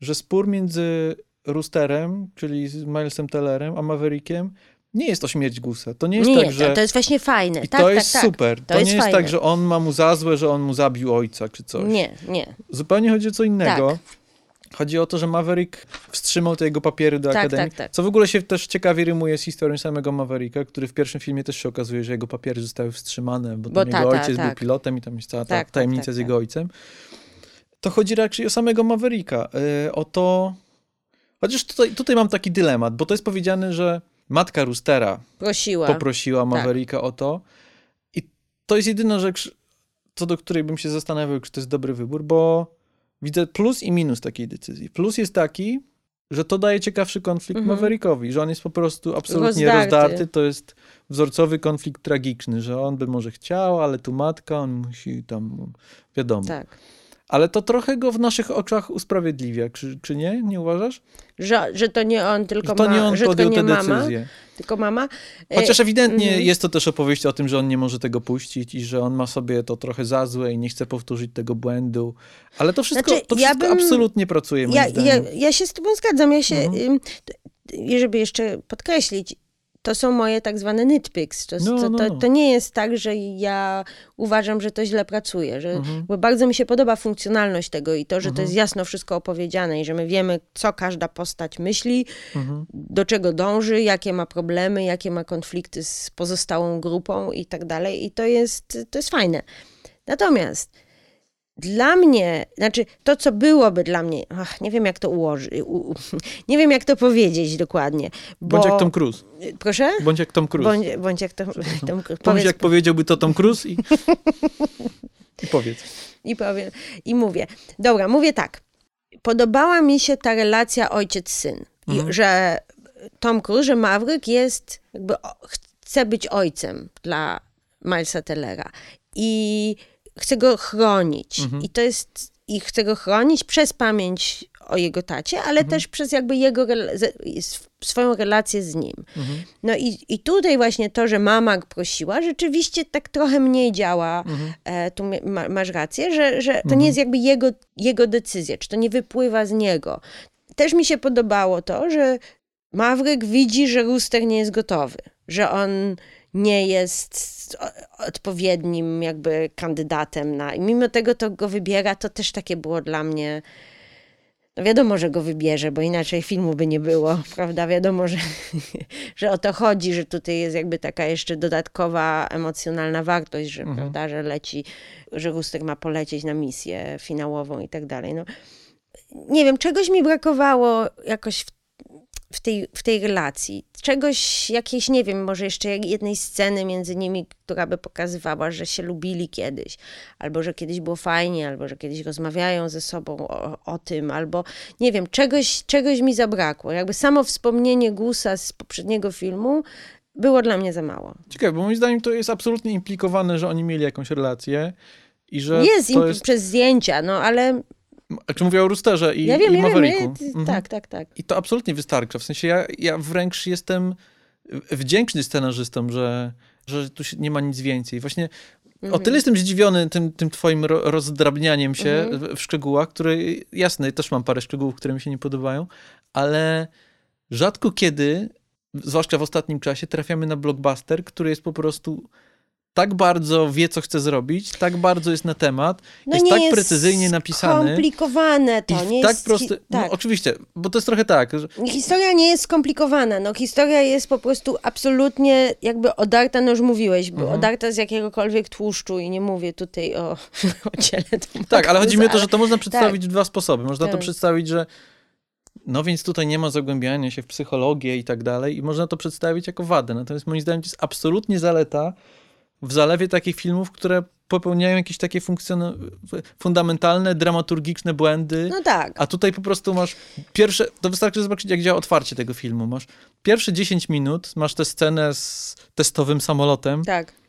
że spór między Roosterem, czyli z Milesem Tellerem, a Maverickiem nie jest o śmierć Gusa. To nie jest Nie, tak, że... to, to jest właśnie fajne. I tak, to tak, jest tak. super. To, jest nie jest fajne. tak, że on ma mu za złe, że on mu zabił ojca czy coś. Nie, nie. Zupełnie chodzi o co innego. Tak. Chodzi o to, że Maverick wstrzymał te jego papiery do Tak, Akademii. tak, tak. Co w ogóle się też ciekawie rymuje z historią samego Mavericka, który w pierwszym filmie też się okazuje, że jego papiery zostały wstrzymane, bo, Bo tam jego tata, ojciec był tak. pilotem i tam jest cała ta Tak, tak, tajemnica z jego ojcem. To chodzi raczej o samego Mavericka. Yy, o to... Chociaż tutaj, tutaj mam taki dylemat, bo to jest powiedziane, że matka Roostera Prosiła. poprosiła Mavericka o to. I to jest jedyna rzecz, co do której bym się zastanawiał, czy to jest dobry wybór, bo widzę plus i minus takiej decyzji. Plus jest taki, że to daje ciekawszy konflikt Mhm. Maverickowi, że on jest po prostu absolutnie Rozdarty. rozdarty. To jest wzorcowy konflikt tragiczny, że on by może chciał, ale tu matka, on musi tam, wiadomo. Tak. Ale to trochę go w naszych oczach usprawiedliwia, czy, czy nie? Nie uważasz? Że, że to nie on, tylko Że to ma, nie on że podjął nie tę mama, decyzję. tylko mama. E, Chociaż ewidentnie mhm. jest to też opowieść o tym, że on nie może tego puścić i że on ma sobie to trochę za złe i nie chce powtórzyć tego błędu. Ale to wszystko, Znaczy, to ja wszystko bym- absolutnie pracuje moim ja, ja, ja się z tobą zgadzam. Ja się, Mhm. żeby jeszcze podkreślić, to są moje tak zwane nitpicks. To, No, to, no, to, no. to nie jest tak, że ja uważam, że to źle pracuje, że, Mhm. bo bardzo mi się podoba funkcjonalność tego i to, że to Mhm. jest jasno wszystko opowiedziane i że my wiemy, co każda postać myśli, Mhm. do czego dąży, jakie ma problemy, jakie ma konflikty z pozostałą grupą i tak dalej. I to jest, to jest fajne. Natomiast dla mnie, znaczy to, co byłoby dla mnie, ach, nie wiem jak to ułożyć, nie wiem jak to powiedzieć dokładnie. Bo, Bądź jak Tom Cruise. Proszę? Bądź jak Tom Cruise. Bądź, bądź jak to, Tom, Powiedz, powiedz, jak powiedziałby to Tom Cruise i, i powiedz. i powiem, i mówię. Dobra, mówię tak. Podobała mi się ta relacja ojciec-syn. Mhm. Że Tom Cruise, że Maverick jest, jakby chce być ojcem dla Milesa Tellera. I chce go chronić. Mhm. I to jest, i chce go chronić przez pamięć o jego tacie, ale Mhm. też przez jakby jego, swoją relację z nim. Mhm. No i, i tutaj właśnie to, że mama prosiła, rzeczywiście tak trochę mniej działa. Mhm. E, tu ma, masz rację, że, że to Mhm. nie jest jakby jego, jego decyzja, czy to nie wypływa z niego. Też mi się podobało to, że Mawryk widzi, że Rooster nie jest gotowy, że on nie jest odpowiednim jakby kandydatem na... I mimo tego to go wybiera, to też takie było dla mnie... No wiadomo, że go wybierze, bo inaczej filmu by nie było, prawda? Wiadomo, że, że o to chodzi, że tutaj jest jakby taka jeszcze dodatkowa emocjonalna wartość, że, Mhm. prawda, że leci, że Rustek ma polecieć na misję finałową i tak dalej. No, nie wiem, czegoś mi brakowało jakoś w, w, tej, w tej relacji. Czegoś, jakiejś, nie wiem, może jeszcze jednej sceny między nimi, która by pokazywała, że się lubili kiedyś, albo że kiedyś było fajnie, albo że kiedyś rozmawiają ze sobą o, o tym, albo nie wiem, czegoś, czegoś mi zabrakło. Jakby samo wspomnienie Gusa z poprzedniego filmu było dla mnie za mało. Ciekawe, bo moim zdaniem to jest absolutnie implikowane, że oni mieli jakąś relację i że Jest, im, jest... przez zdjęcia, no ale Czy mówię o Roosterze i, ja wiem, i ja wiem, Mavericku. ja, Mhm. tak, tak, tak. I to absolutnie wystarcza. W sensie ja, ja wręcz jestem wdzięczny scenarzystom, że, że tu nie ma nic więcej. Właśnie o tyle jestem zdziwiony tym, tym twoim ro, rozdrabnianiem się Mhm. w, w szczegółach, które jasne, też mam parę szczegółów, które mi się nie podobają, ale rzadko kiedy, zwłaszcza w ostatnim czasie, trafiamy na blockbuster, który jest po prostu tak bardzo wie, co chce zrobić, tak bardzo jest na temat, No jest tak jest precyzyjnie napisany. skomplikowane to, nie tak jest... prosty. hi- tak. No oczywiście, bo to jest trochę tak, że Historia nie jest skomplikowana, no historia jest po prostu absolutnie jakby odarta, no już mówiłeś, bo Mhm. odarta z jakiegokolwiek tłuszczu i nie mówię tutaj o, o ciele Tak, ale chodzi mi o to, że to można przedstawić w dwa sposoby. Można to Tak. przedstawić, że no więc tutaj nie ma zagłębiania się w psychologię i tak dalej i można to przedstawić jako wadę. Natomiast moim zdaniem to jest absolutnie zaleta w zalewie takich filmów, które popełniają jakieś takie fundamentalne, dramaturgiczne błędy. No tak, A tutaj po prostu masz pierwsze, to wystarczy zobaczyć, jak działa otwarcie tego filmu. Masz pierwsze 10 minut, masz tę scenę z testowym samolotem, tak.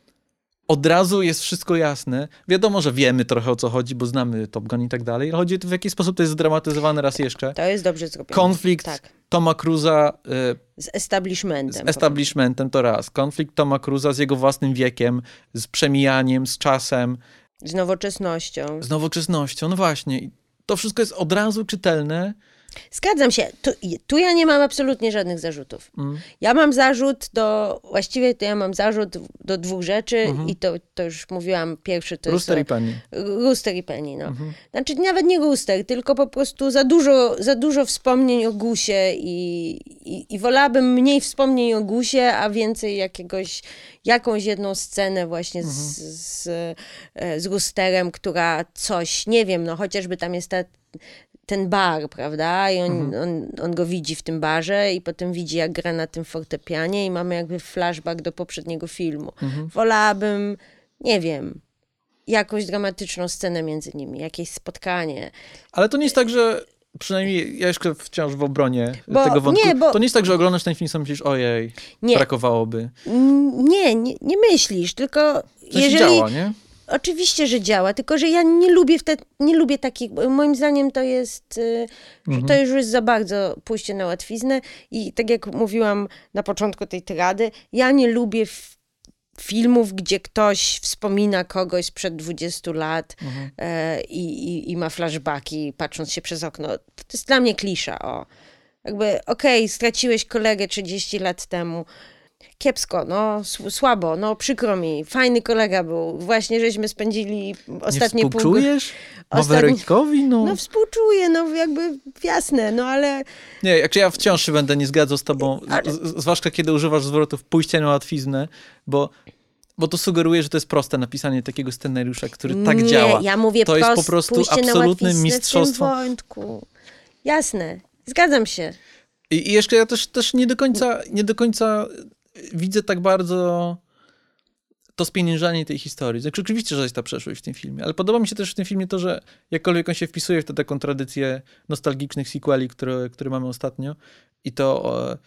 Od razu jest wszystko jasne. Wiadomo, że wiemy trochę o co chodzi, bo znamy Top Gun i tak dalej. ale Chodzi o to, w jaki sposób to jest zdramatyzowane raz jeszcze. To jest dobrze zrobione. Konflikt Tak, Toma Cruza y, z establishmentem. z establishmentem to raz. Konflikt Toma Cruza z jego własnym wiekiem, z przemijaniem, z czasem, Z nowoczesnością. z nowoczesnością. No właśnie. I to wszystko jest od razu czytelne. Zgadzam się. Tu, tu ja nie mam absolutnie żadnych zarzutów. Mm. Ja mam zarzut do, właściwie to ja mam zarzut do dwóch rzeczy Mhm. i to, to już mówiłam, pierwszy to Rooster i jest... Penny. Rooster i Penny, no. Mhm. Znaczy nawet nie Rooster, tylko po prostu za dużo, za dużo wspomnień o Gusie i, i, i wolałabym mniej wspomnień o Gusie, a więcej jakiegoś, jakąś jedną scenę właśnie z, z, e, z Roosterem, która coś, nie wiem, no chociażby tam jest ta, ten bar, prawda? I on, on, on go widzi w tym barze i potem widzi, jak gra na tym fortepianie i mamy jakby flashback do poprzedniego filmu. Wolałabym, nie wiem, jakąś dramatyczną scenę między nimi, jakieś spotkanie. Ale to nie jest tak, że przynajmniej ja jeszcze wciąż w obronie Bo- tego wątku. nie, bo- To nie jest tak, że oglądasz ten film i myślisz, ojej, Nie. brakowałoby. Nie, nie, nie myślisz, tylko sensie jeżeli... działa, nie? Oczywiście, że działa, tylko że ja nie lubię, te, nie lubię takich, moim zdaniem to jest, y, że to już jest za bardzo pójście na łatwiznę i tak jak mówiłam na początku tej tyrady, ja nie lubię filmów, gdzie ktoś wspomina kogoś sprzed 20 lat e, i, i, i ma flashbacki patrząc się przez okno. To jest dla mnie klisza, o. Jakby, okej, straciłeś kolegę 30 lat temu, kiepsko, no słabo, no przykro mi, fajny kolega był, właśnie żeśmy spędzili ostatnie nie pół współczujesz? ostatni- Maverickowi? No. No współczuję, no jakby jasne, no ale Nie, jak ja wciąż się będę nie zgadzał z tobą, z, zwłaszcza kiedy używasz zwrotów pójście na łatwiznę, bo, bo to sugeruje, że to jest proste napisanie takiego scenariusza, który tak nie, działa. ja mówię to jest po prost- prostu łatwiznę mistrzostwo. W tym wątku. Jasne, zgadzam się. I, I jeszcze ja też, też nie do końca, nie do końca widzę tak bardzo to spieniężanie tej historii. Znaczy, oczywiście, że jest ta przeszłość w tym filmie, ale podoba mi się też w tym filmie to, że jakkolwiek on się wpisuje w tę taką tradycję nostalgicznych sequeli, które, które mamy ostatnio i to, e,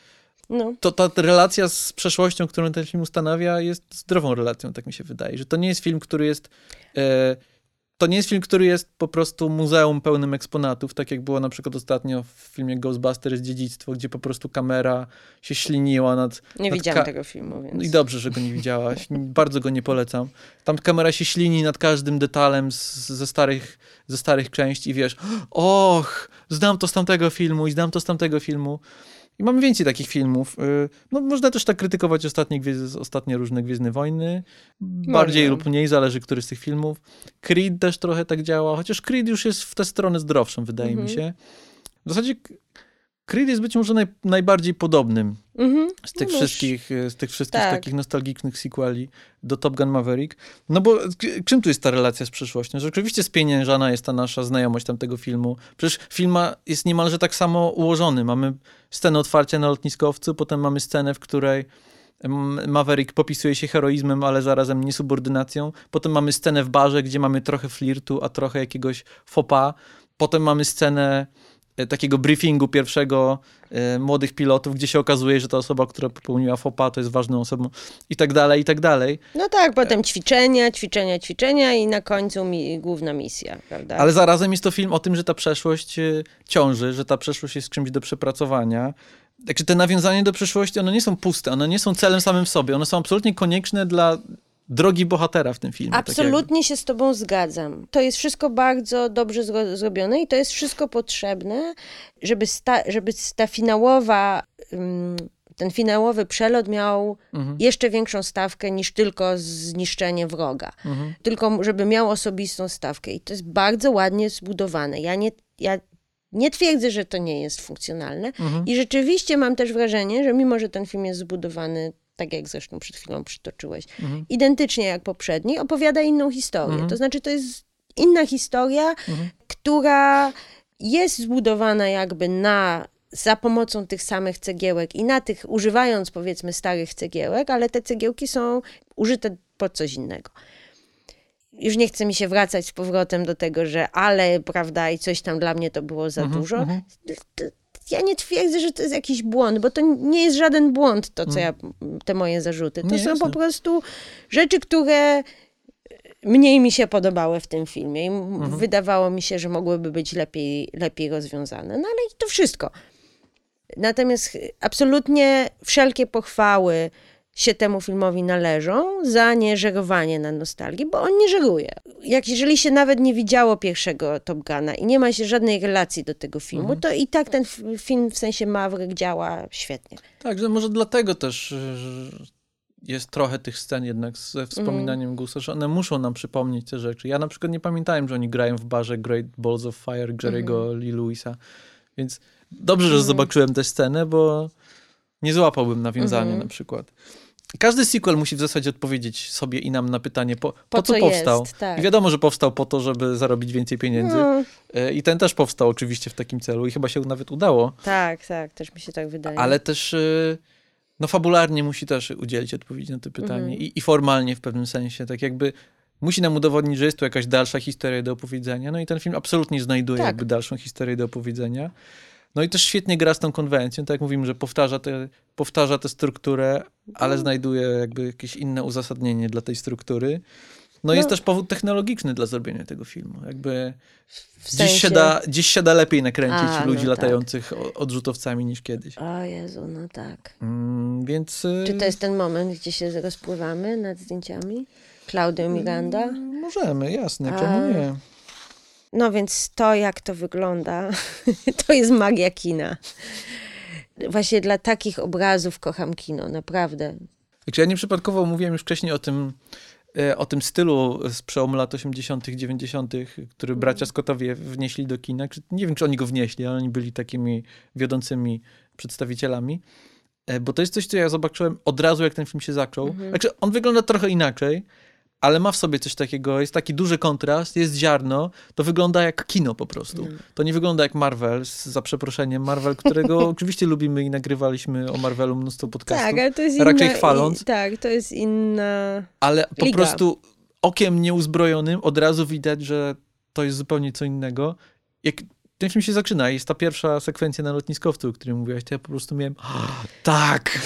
No. to ta relacja z przeszłością, którą ten film ustanawia, jest zdrową relacją, tak mi się wydaje. Że to nie jest film, który jest e, to nie jest film, który jest po prostu muzeum pełnym eksponatów, tak jak było na przykład ostatnio w filmie Ghostbusters Dziedzictwo, gdzie po prostu kamera się śliniła nad... Nie nad widziałam tego filmu, więc... No I dobrze, że go nie widziałaś. Bardzo go nie polecam. Tam kamera się ślini nad każdym detalem z, ze, starych, ze starych części i wiesz, och, znam to z tamtego filmu i znam to z tamtego filmu. I mamy więcej takich filmów. Y, no, można też tak krytykować ostatnie, ostatnie różne Gwiezdne Wojny. Bardziej lub mniej, zależy który z tych filmów. Creed też trochę tak działa, chociaż Creed już jest w tę stronę zdrowszą, wydaje mhm. mi się. W zasadzie Creed jest być może naj, najbardziej podobnym mhm. z, tych no wszystkich, z tych wszystkich tak. takich nostalgicznych sequeli do Top Gun Maverick. No bo czym tu jest ta relacja z przyszłością? Że oczywiście spieniężana jest ta nasza znajomość tamtego filmu. Przecież film jest niemalże tak samo ułożony. Mamy scenę otwarcia na lotniskowcu, potem mamy scenę, w której Maverick popisuje się heroizmem, ale zarazem niesubordynacją. Potem mamy scenę w barze, gdzie mamy trochę flirtu, a trochę jakiegoś fopa. Potem mamy scenę E, takiego briefingu pierwszego e, młodych pilotów, gdzie się okazuje, że ta osoba, która popełniła FOPA, to jest ważną osobą i tak dalej, i tak dalej. No tak, potem ćwiczenia, ćwiczenia, ćwiczenia i na końcu mi, główna misja, prawda? Ale zarazem jest to film o tym, że ta przeszłość e, ciąży, że ta przeszłość jest czymś do przepracowania. Także te nawiązania do przeszłości, one nie są puste, one nie są celem samym w sobie, one są absolutnie konieczne dla drogi bohatera w tym filmie. Tak Absolutnie tak się z tobą zgadzam. To jest wszystko bardzo dobrze zro zrobione i to jest wszystko potrzebne, żeby, sta, żeby ta finałowa... Um, ten finałowy przelot miał mhm. jeszcze większą stawkę niż tylko zniszczenie wroga. Mhm. Tylko żeby miał osobistą stawkę. I to jest bardzo ładnie zbudowane. Ja nie, ja nie twierdzę, że to nie jest funkcjonalne. Mhm. I rzeczywiście mam też wrażenie, że mimo, że ten film jest zbudowany tak jak zresztą przed chwilą przytoczyłeś, mhm. identycznie jak poprzedni, opowiada inną historię. Mhm. To znaczy, to jest inna historia, mhm. która jest zbudowana jakby na za pomocą tych samych cegiełek i na tych, używając powiedzmy starych cegiełek, ale te cegiełki są użyte pod coś innego. Już nie chce mi się wracać z powrotem do tego, że ale, prawda, i coś tam dla mnie to było za dużo. Ja nie twierdzę, że to jest jakiś błąd, bo to nie jest żaden błąd, to co mm. ja, te moje zarzuty. To nie, są jasne. po prostu rzeczy, które mniej mi się podobały w tym filmie i mhm. wydawało mi się, że mogłyby być lepiej, lepiej rozwiązane. No ale to wszystko. Natomiast absolutnie wszelkie pochwały się temu filmowi należą za nieżerowanie na nostalgii, bo on nie żeruje. Jak jeżeli się nawet nie widziało pierwszego Top Guna i nie ma się żadnej relacji do tego filmu, mhm. to i tak ten film w sensie Maverick działa świetnie. Tak, że może dlatego też jest trochę tych scen jednak ze wspominaniem mm. Gusa, że one muszą nam przypomnieć te rzeczy. Ja na przykład nie pamiętałem, że oni grają w barze Great Balls of Fire Jerry'ego mm. Lee Lewisa, więc dobrze, że mm. zobaczyłem tę scenę, bo nie złapałbym nawiązania mm. na przykład. Każdy sequel musi w zasadzie odpowiedzieć sobie i nam na pytanie, po, po, po co, co powstał. Jest, tak. I wiadomo, że powstał po to, żeby zarobić więcej pieniędzy. No. E, I ten też powstał oczywiście w takim celu i chyba się nawet udało. Tak, tak, też mi się tak wydaje. Ale też e, no fabularnie musi też udzielić odpowiedzi na to pytanie mhm. I, i formalnie w pewnym sensie, tak jakby musi nam udowodnić, że jest tu jakaś dalsza historia do opowiedzenia. No i ten film absolutnie znajduje tak. jakby dalszą historię do opowiedzenia. No i też świetnie gra z tą konwencją, tak jak mówimy, że powtarza tę powtarza tę strukturę, ale mhm. znajduje jakby jakieś inne uzasadnienie dla tej struktury. No, no, jest też powód technologiczny dla zrobienia tego filmu. Jakby w sensie... dziś, się da, dziś się da lepiej nakręcić A, ludzi no latających tak. odrzutowcami niż kiedyś. O Jezu, no tak. Mm, więc... Y, Czy to jest ten moment, gdzie się rozpływamy nad zdjęciami? Claudio Miranda? Mm, możemy, jasne, czemu nie? No więc to, jak to wygląda, to jest magia kina. Właśnie dla takich obrazów kocham kino, naprawdę. Także ja nieprzypadkowo mówiłem już wcześniej o tym, e, o tym stylu z przełomu lat 80., 90., który bracia mhm. Scottowie wnieśli do kina. Nie wiem, czy oni go wnieśli, ale oni byli takimi wiodącymi przedstawicielami. E, bo to jest coś, co ja zobaczyłem od razu, jak ten film się zaczął. Mhm. Znaczy, on wygląda trochę inaczej, ale ma w sobie coś takiego, jest taki duży kontrast, jest ziarno, to wygląda jak kino po prostu. Mm. To nie wygląda jak Marvel, za przeproszeniem, Marvel, którego oczywiście lubimy i nagrywaliśmy o Marvelu mnóstwo podcastów. Tak, ale to jest raczej inna, chwaląc. I, tak, to jest inna Ale po liga. prostu okiem nieuzbrojonym od razu widać, że to jest zupełnie co innego. Jak ten film się zaczyna. Jest ta pierwsza sekwencja na lotniskowcu, o której mówiłaś. To ja po prostu miałem. tak!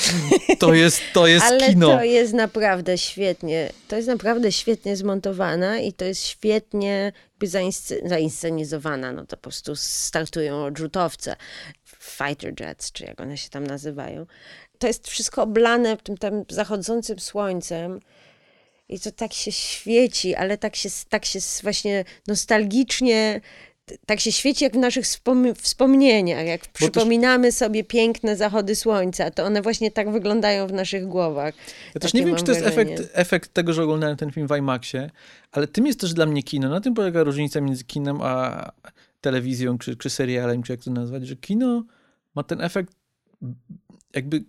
To jest, to jest Ale kino. to jest naprawdę świetnie. To jest naprawdę świetnie zmontowana i to jest świetnie jakby zainsce- zainscenizowana. No to po prostu startują odrzutowce, fighter jets, czy jak one się tam nazywają. To jest wszystko oblane tym tam zachodzącym słońcem. I to tak się świeci, ale tak się, tak się właśnie nostalgicznie tak się świeci jak w naszych wspom wspomnieniach. Jak przypominamy też... sobie piękne zachody słońca, to one właśnie tak wyglądają w naszych głowach. Ja też nie wiem, czy to jest efekt, efekt tego, że oglądałem ten film w IMAXie, ale tym jest też dla mnie kino. Na tym polega różnica między kinem a telewizją, czy, czy serialem, czy jak to nazwać, że kino ma ten efekt jakby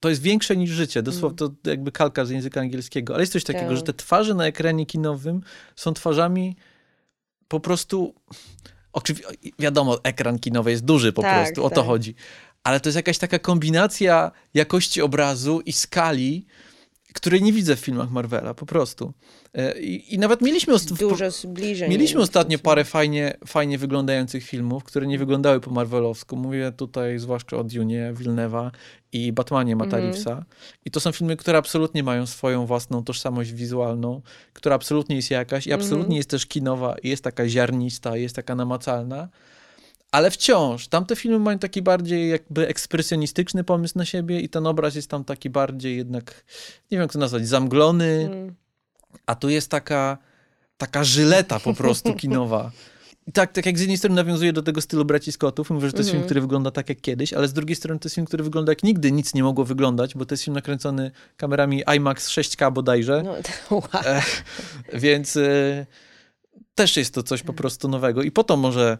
to jest większe niż życie, dosłownie mm. to jakby kalka z języka angielskiego, ale jest coś takiego, tak. że te twarze na ekranie kinowym są twarzami po prostu Oczywiście, wiadomo, ekran kinowy jest duży po tak, prostu, o tak. to chodzi. Ale to jest jakaś taka kombinacja jakości obrazu i skali, której nie widzę w filmach Marvela, po prostu. E, I, i nawet mieliśmy, Dużo zbliżeń mieliśmy ostatnio parę fajnie, fajnie wyglądających filmów, które nie wyglądały po Marvelowsku. Mówię tutaj zwłaszcza o Dune, Villeneuve'a i Batmanie Mata mm -hmm. I to są filmy, które absolutnie mają swoją własną tożsamość wizualną, która absolutnie jest jakaś i absolutnie mm -hmm. jest też kinowa, jest taka ziarnista, jest taka namacalna. Ale wciąż, tamte filmy mają taki bardziej jakby ekspresjonistyczny pomysł na siebie i ten obraz jest tam taki bardziej jednak, nie wiem jak to nazwać, zamglony, mm. a tu jest taka, taka żyleta po prostu kinowa. I tak, tak jak z jednej strony nawiązuje do tego stylu braci Scottów, mówię, że to jest mm. film, który wygląda tak jak kiedyś, ale z drugiej strony to jest film, który wygląda jak nigdy nic nie mogło wyglądać, bo to jest film nakręcony kamerami IMAX 6K bodajże. No, wow. e, więc e, też jest to coś po prostu nowego. I po to może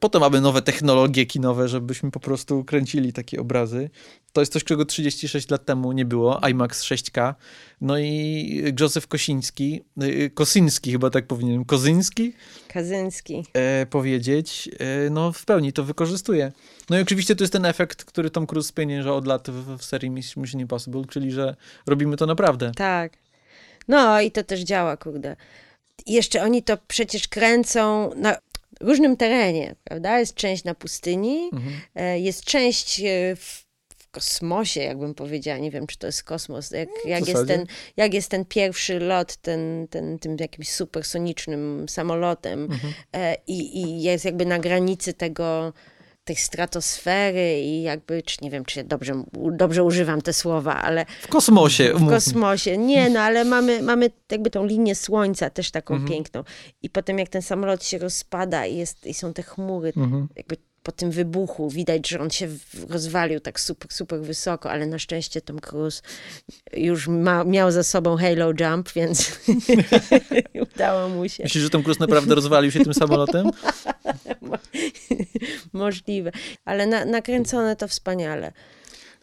Potem mamy nowe technologie kinowe, żebyśmy po prostu kręcili takie obrazy. To jest coś, czego 36 lat temu nie było. IMAX 6K. No i Józef Kosiński, y, Kosyński chyba tak powinienem, Kozyński? Kazyński. E, powiedzieć. E, no w pełni to wykorzystuje. No i oczywiście to jest ten efekt, który Tom Cruise spienięża od lat w, w serii Mission Impossible, czyli że robimy to naprawdę. Tak. No i to też działa, kurde. jeszcze oni to przecież kręcą na różnym terenie, prawda? Jest część na pustyni, mhm. E, jest część e, w kosmosie, jakbym powiedziała, nie wiem, czy to jest kosmos, jak, jak, jest, ten, jak jest ten pierwszy lot ten, ten, tym jakimś supersonicznym samolotem mhm. E, i, i jest jakby na granicy tego, tej stratosfery i jakby, czy nie wiem, czy dobrze, dobrze używam te słowa, ale... W kosmosie. W kosmosie. Nie, no ale mamy, mamy jakby tą linię słońca też taką mhm. piękną. I potem jak ten samolot się rozpada i, jest, i są te chmury, mhm. jakby po tym wybuchu widać, że on się rozwalił tak super, super wysoko, ale na szczęście Tom Cruise już ma, miał za sobą Halo Jump, więc udało mu się. Myślisz, że Tom Cruise naprawdę rozwalił się tym samolotem? Możliwe, ale na, nakręcone to wspaniale.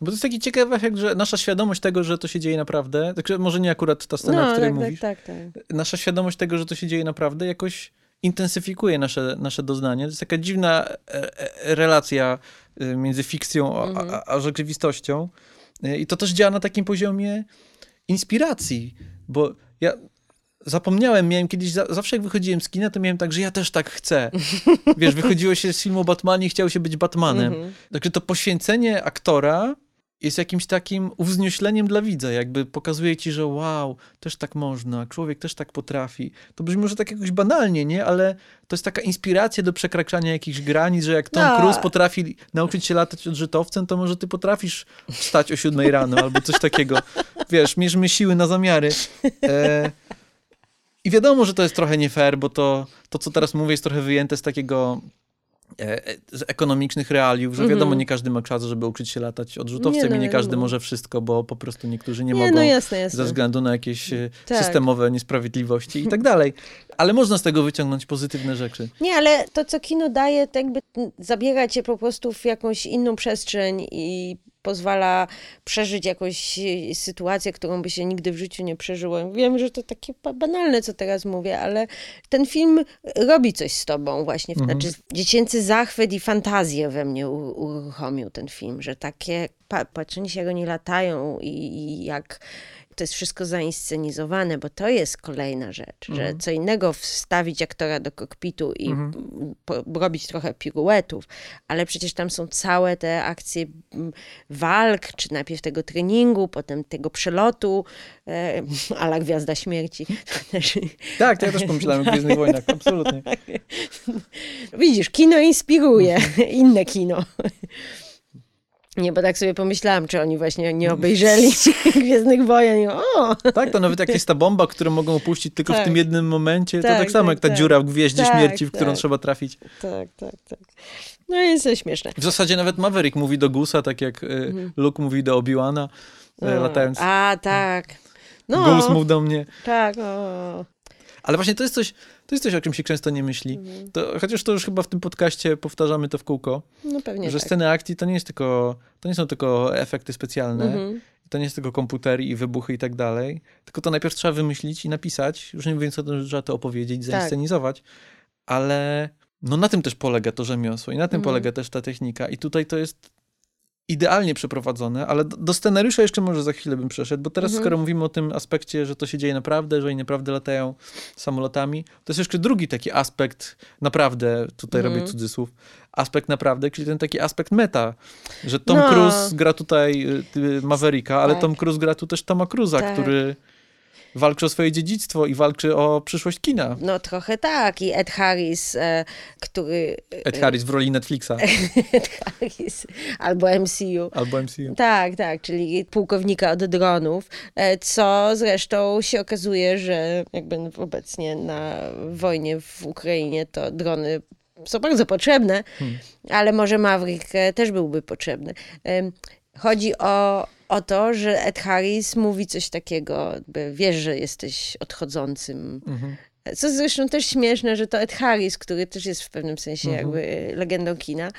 Bo to jest taki ciekawy efekt, że nasza świadomość tego, że to się dzieje naprawdę, także może nie akurat ta scena, no, o której tak, tak mówisz, tak, tak, tak. nasza świadomość tego, że to się dzieje naprawdę jakoś intensyfikuje nasze, nasze doznanie. To jest taka dziwna e, e, relacja y, między fikcją a, mhm. a, a rzeczywistością. Y, I to też działa na takim poziomie inspiracji, bo ja zapomniałem, miałem kiedyś, zawsze jak wychodziłem z kina, to miałem tak, że ja też tak chcę. Wiesz, wychodziło się z filmu o Batmanie i chciało się być Batmanem. Mhm. Także to poświęcenie aktora jest jakimś takim uwzniośleniem dla widza, jakby pokazuje ci, że wow, też tak można, człowiek też tak potrafi. To brzmi może tak jakoś banalnie, nie? Ale to jest taka inspiracja do przekraczania jakichś granic, że jak Tom no. Cruise potrafi nauczyć się latać odżytowcem, to może ty potrafisz wstać o siódmej rano albo coś takiego. Wiesz, mierzmy siły na zamiary. E... I wiadomo, że to jest trochę nie fair, bo to, to, co teraz mówię, jest trochę wyjęte z takiego z ekonomicznych realiów, że wiadomo, mhm. nie każdy ma czas, żeby uczyć się latać odrzutowcem nie, no, i nie każdy może wszystko, bo po prostu niektórzy nie, nie mogą no jasne, jasne. ze względu na jakieś e, tak. systemowe niesprawiedliwości i tak dalej. Ale można z tego wyciągnąć pozytywne rzeczy. Nie, ale to, co kino daje, to jakby zabiera cię po prostu w jakąś inną przestrzeń i pozwala przeżyć jakąś sytuację, którą by się nigdy w życiu nie przeżyło. Wiem, że to takie banalne, co teraz mówię, ale ten film robi coś z tobą właśnie. Mhm. Znaczy, dziecięcy zachwyt i fantazję we mnie uruchomił ten film, że takie pa, patrzenie się, jak oni latają i, i jak to jest wszystko zainscenizowane, bo to jest kolejna rzecz, że Mhm. co innego wstawić aktora do kokpitu i Mhm. robić trochę piruetów, ale przecież tam są całe te akcje mm, walk, czy najpierw tego treningu, potem tego przelotu, e, ala Gwiazda Śmierci. Tak, to ja też pomyślałem o Gwiezdnych Wojnach, absolutnie. Widzisz, kino inspiruje, inne kino. Nie, bo tak sobie pomyślałam, czy oni właśnie nie obejrzeli Gwiezdnych Wojen. O, Tak, to nawet jak jest ta bomba, którą mogą opuścić tylko w Tak. tym jednym momencie, to Tak, tak samo tak, jak ta tak. dziura w Gwieździe Tak, Śmierci, w którą tak. trzeba trafić. tak, tak, tak. No jest to śmieszne. W zasadzie nawet Maverick mówi do Gusa, tak jak y, Luke mówi do Obi-Wana, No. latając. A, tak. No, Gus mów do mnie. tak, o. Ale właśnie to jest coś, to jest coś, o czym się często nie myśli. Mhm. To, chociaż to już chyba w tym podcaście powtarzamy to w kółko, No pewnie że tak. sceny akcji to nie jest tylko, to nie są tylko efekty specjalne, Mhm. to nie jest tylko komputery i wybuchy i tak dalej, tylko to najpierw trzeba wymyślić i napisać, już nie mówiąc o tym, że trzeba to opowiedzieć, Tak. zainscenizować, ale no na tym też polega to rzemiosło i na tym Mhm. polega też ta technika i tutaj to jest idealnie przeprowadzone, ale do, scenariusza jeszcze może za chwilę bym przeszedł, bo teraz Mhm. skoro mówimy o tym aspekcie, że to się dzieje naprawdę, że oni naprawdę latają samolotami, to jest jeszcze drugi taki aspekt naprawdę, tutaj Mhm. robię cudzysłów, aspekt naprawdę, czyli ten taki aspekt meta, że Tom No. Cruise gra tutaj y, y, Mavericka, ale Tak. Tom Cruise gra tu też Toma Cruza, Tak. który walczy o swoje dziedzictwo i walczy o przyszłość kina. No trochę tak. I Ed Harris, e, który... Ed Harris w roli Netflixa Ed Harris, albo MCU. albo MCU. Tak, tak, czyli pułkownika od dronów, e, co zresztą się okazuje, że jakby obecnie na wojnie w Ukrainie to drony są bardzo potrzebne, Hmm. ale może Maverick e, też byłby potrzebny. Em, Chodzi o, o to, że Ed Harris mówi coś takiego, jakby wiesz, że jesteś odchodzącym Mhm. co zresztą też śmieszne, że to Ed Harris, który też jest w pewnym sensie Mhm. jakby legendą kina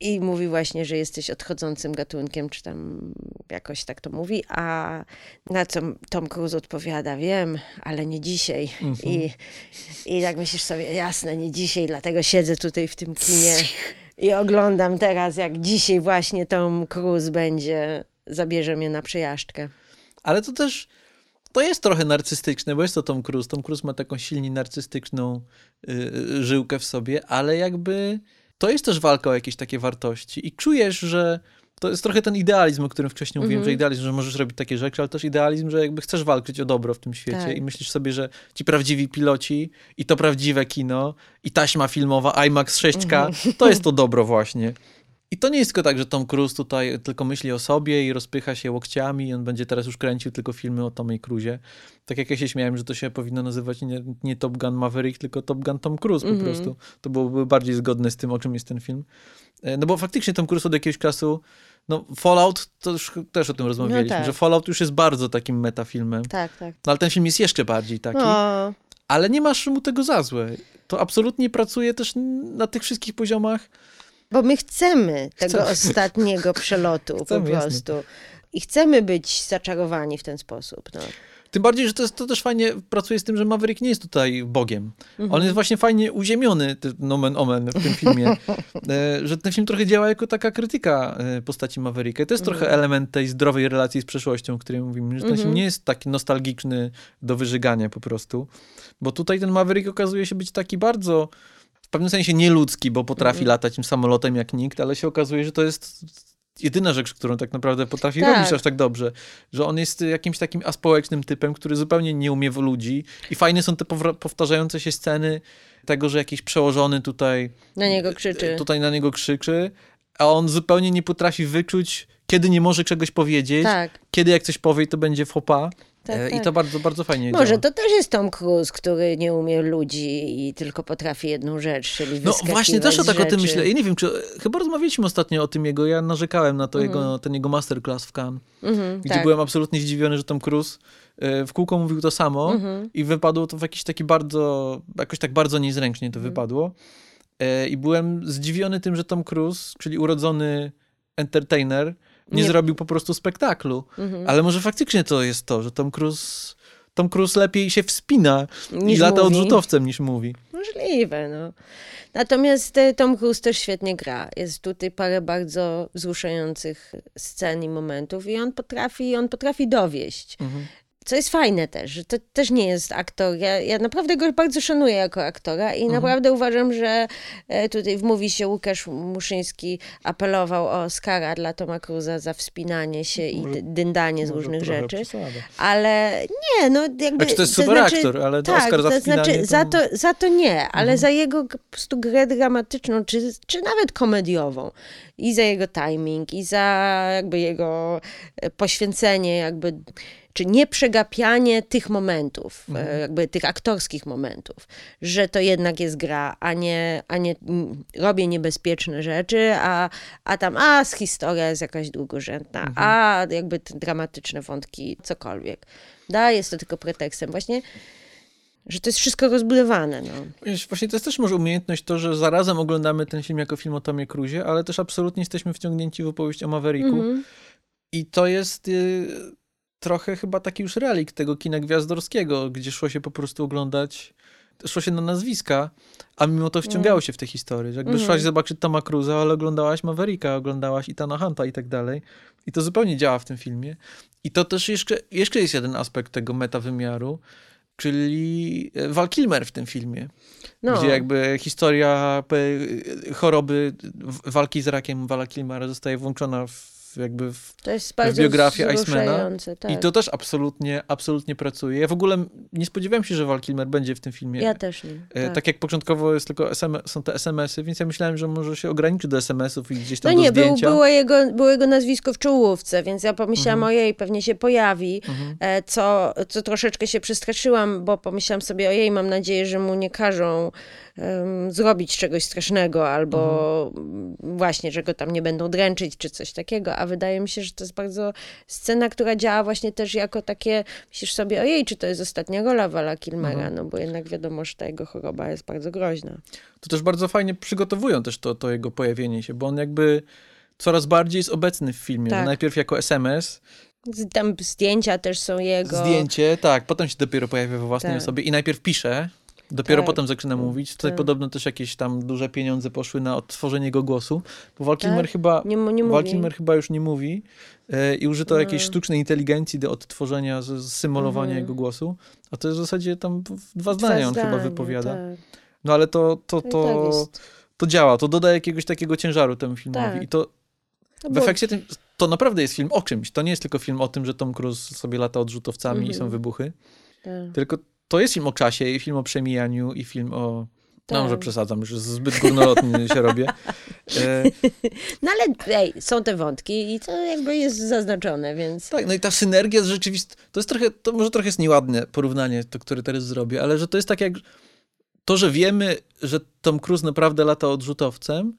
i mówi właśnie, że jesteś odchodzącym gatunkiem, czy tam jakoś tak to mówi, a na co Tom Cruise odpowiada, wiem, ale nie dzisiaj. Mhm. I, I tak myślisz sobie, jasne, nie dzisiaj, dlatego siedzę tutaj w tym kinie i oglądam teraz, jak dzisiaj właśnie Tom Cruise będzie, zabierze mnie na przejażdżkę. Ale to też, to jest trochę narcystyczne, bo jest to Tom Cruise. Tom Cruise ma taką silnie narcystyczną y, y, żyłkę w sobie, ale jakby to jest też walka o jakieś takie wartości i czujesz, że to jest trochę ten idealizm, o którym wcześniej mówiłem, że idealizm, że możesz robić takie rzeczy, ale też idealizm, że jakby chcesz walczyć o dobro w tym świecie Tak. i myślisz sobie, że ci prawdziwi piloci i to prawdziwe kino i taśma filmowa IMAX 6K, to jest to dobro właśnie. I to nie jest tylko tak, że Tom Cruise tutaj tylko myśli o sobie i rozpycha się łokciami i on będzie teraz już kręcił tylko filmy o Tomie Cruzie. Tak jak ja się śmiałem, że to się powinno nazywać nie, nie Top Gun Maverick, tylko Top Gun Tom Cruise po prostu. To byłoby bardziej zgodne z tym, o czym jest ten film. E, No bo faktycznie Tom Cruise od jakiegoś czasu, no Fallout, to już też o tym rozmawialiśmy, tak. że Fallout już jest bardzo takim metafilmem. Tak, tak. No ale ten film jest jeszcze bardziej taki. O, Ale nie masz mu tego za złe. To absolutnie pracuje też na tych wszystkich poziomach. Bo my chcemy tego Chcemy. ostatniego przelotu Chcemy, po jasne. prostu. I chcemy być zaczarowani w ten sposób. No. Tym bardziej, że to, jest, to też fajnie pracuje z tym, że Maverick nie jest tutaj Bogiem. Mhm. On jest właśnie fajnie uziemiony, nomen omen, w tym filmie. E, że ten film trochę działa jako taka krytyka e, postaci Mavericka. I to jest Mhm. trochę element tej zdrowej relacji z przeszłością, o której mówimy. Że ten Mhm. film nie jest taki nostalgiczny do wyżygania po prostu. Bo tutaj ten Maverick okazuje się być taki bardzo w pewnym sensie nieludzki, bo potrafi Mhm. latać tym samolotem jak nikt, ale się okazuje, że to jest jedyna rzecz, którą tak naprawdę potrafi Tak. robić aż tak dobrze, że on jest jakimś takim aspołecznym typem, który zupełnie nie umie w ludzi i fajne są te powtarzające się sceny tego, że jakiś przełożony tutaj Na niego krzyczy. tutaj na niego krzyczy, a on zupełnie nie potrafi wyczuć, kiedy nie może czegoś powiedzieć, Tak. kiedy jak coś powie, to będzie fopa. Tak, E, I tak. to bardzo, bardzo fajnie Może działa. to też jest Tom Cruise, który nie umie ludzi i tylko potrafi jedną rzecz, czyli No właśnie, też o tak o tym myślę. Ja nie wiem, czy chyba rozmawialiśmy ostatnio o tym jego, ja narzekałem na to Mhm. jego, ten jego masterclass w Cannes, Mhm, gdzie tak. byłem absolutnie zdziwiony, że Tom Cruise e, w kółko mówił to samo Mhm. i wypadło to w jakiś taki bardzo, jakoś tak bardzo niezręcznie to Mhm. wypadło. E, I byłem zdziwiony tym, że Tom Cruise, czyli urodzony entertainer, nie, Nie- zrobił po prostu spektaklu. Mhm. Ale może faktycznie to jest to, że Tom Cruise, Tom Cruise lepiej się wspina i Niż lata mówi. odrzutowcem niż mówi. Możliwe, no. Natomiast e, Tom Cruise też świetnie gra. Jest tutaj parę bardzo wzruszających scen i momentów i on potrafi, on potrafi dowieść. Mhm. Co jest fajne też, że to też nie jest aktor. Ja, ja naprawdę go bardzo szanuję jako aktora i naprawdę uważam, że e, tutaj w mówi się Łukasz Muszyński apelował o Oscara dla Toma Cruza za wspinanie się i Może- dyndanie z różnych rzeczy. przesada. Ale nie, no jakby... Znaczy, to jest super aktor, ale tak, Oscar za to znaczy, wspinanie za, to- Mhm. to, za to nie, ale za jego po prostu grę dramatyczną, czy, czy nawet komediową. I za jego timing, i za jakby jego e, poświęcenie, jakby czy nie przegapianie tych momentów, e, Mhm. jakby tych aktorskich momentów, że to jednak jest gra, a nie, a nie robię niebezpieczne rzeczy, a, a tam, a z historia jest jakaś drugorzędna, Mhm. a jakby dramatyczne wątki, cokolwiek. Da, jest to tylko pretekstem. Właśnie, że to jest wszystko rozbudowane. No. Właśnie to jest też może umiejętność to, że zarazem oglądamy ten film jako film o Tomie Cruzie, ale też absolutnie jesteśmy wciągnięci w opowieść o Mavericku. Mhm. I to jest y, trochę chyba taki już relik tego kina gwiazdorskiego, gdzie szło się po prostu oglądać, szło się na nazwiska, a mimo to wciągało się w te historie. Jakby Mhm. szłaś zobaczyć Toma Cruza, ale oglądałaś Mavericka, oglądałaś Itana Hunta i tak dalej. I to zupełnie działa w tym filmie. I to też jeszcze, jeszcze jest jeden aspekt tego metawymiaru, czyli e, Val Kilmer w tym filmie. No. Gdzie jakby historia choroby, walki z rakiem Vala Kilmera zostaje włączona w, jakby w To jest bardzo biografię Icemana. Tak. i to też absolutnie, absolutnie pracuje. Ja w ogóle nie spodziewałem się, że Val Kilmer będzie w tym filmie. Ja też nie. E, Tak. tak. jak początkowo jest tylko SM, są te SMS-y, więc ja myślałem, że może się ograniczy do SMS-ów i gdzieś tam No nie, do był, zdjęcia. było, jego, było jego nazwisko w czołówce, więc ja pomyślałam, Mhm. ojej, pewnie się pojawi, Mhm. e, co, co troszeczkę się przestraszyłam, bo pomyślałam sobie, ojej, mam nadzieję, że mu nie każą zrobić czegoś strasznego, albo Mhm. właśnie, że go tam nie będą dręczyć, czy coś takiego, a wydaje mi się, że to jest bardzo scena, która działa właśnie też jako takie, myślisz sobie, ojej, czy to jest ostatnia rola Vala Kilmera, Mhm. no bo jednak wiadomo, że ta jego choroba jest bardzo groźna. To też bardzo fajnie przygotowują też to, to jego pojawienie się, bo on jakby coraz bardziej jest obecny w filmie. Tak. Najpierw jako SMS, Tam zdjęcia też są jego. zdjęcie, tak, potem się dopiero pojawia we własnej Tak. osobie i najpierw pisze, dopiero Tak. potem zaczyna mówić. Tutaj Tak. podobno też jakieś tam duże pieniądze poszły na odtworzenie jego głosu, bo Val Kilmer Tak? chyba... Nie, nie Val. Kilmer chyba już nie mówi e, i użyto No. jakiejś sztucznej inteligencji do odtworzenia, symulowania Mhm. jego głosu, a to jest w zasadzie tam dwa zdania on chyba wypowiada. Tak. No ale to, to, To, i to, tak to działa, to dodaje jakiegoś takiego ciężaru temu filmowi Tak. i to To w efekcie tym, to naprawdę jest film o czymś. To nie jest tylko film o tym, że Tom Cruise sobie lata odrzutowcami i są Mhm. wybuchy, tylko to jest film o czasie i film o przemijaniu i film o... No Tak. może przesadzam, już zbyt górnolotny się robię. E, No ale ej, są te wątki i to jakby jest zaznaczone, więc tak, no i ta synergia z rzeczywistością, to jest trochę, to może trochę jest nieładne porównanie, to, które teraz zrobię, ale że to jest tak jak to, że wiemy, że Tom Cruise naprawdę lata odrzutowcem,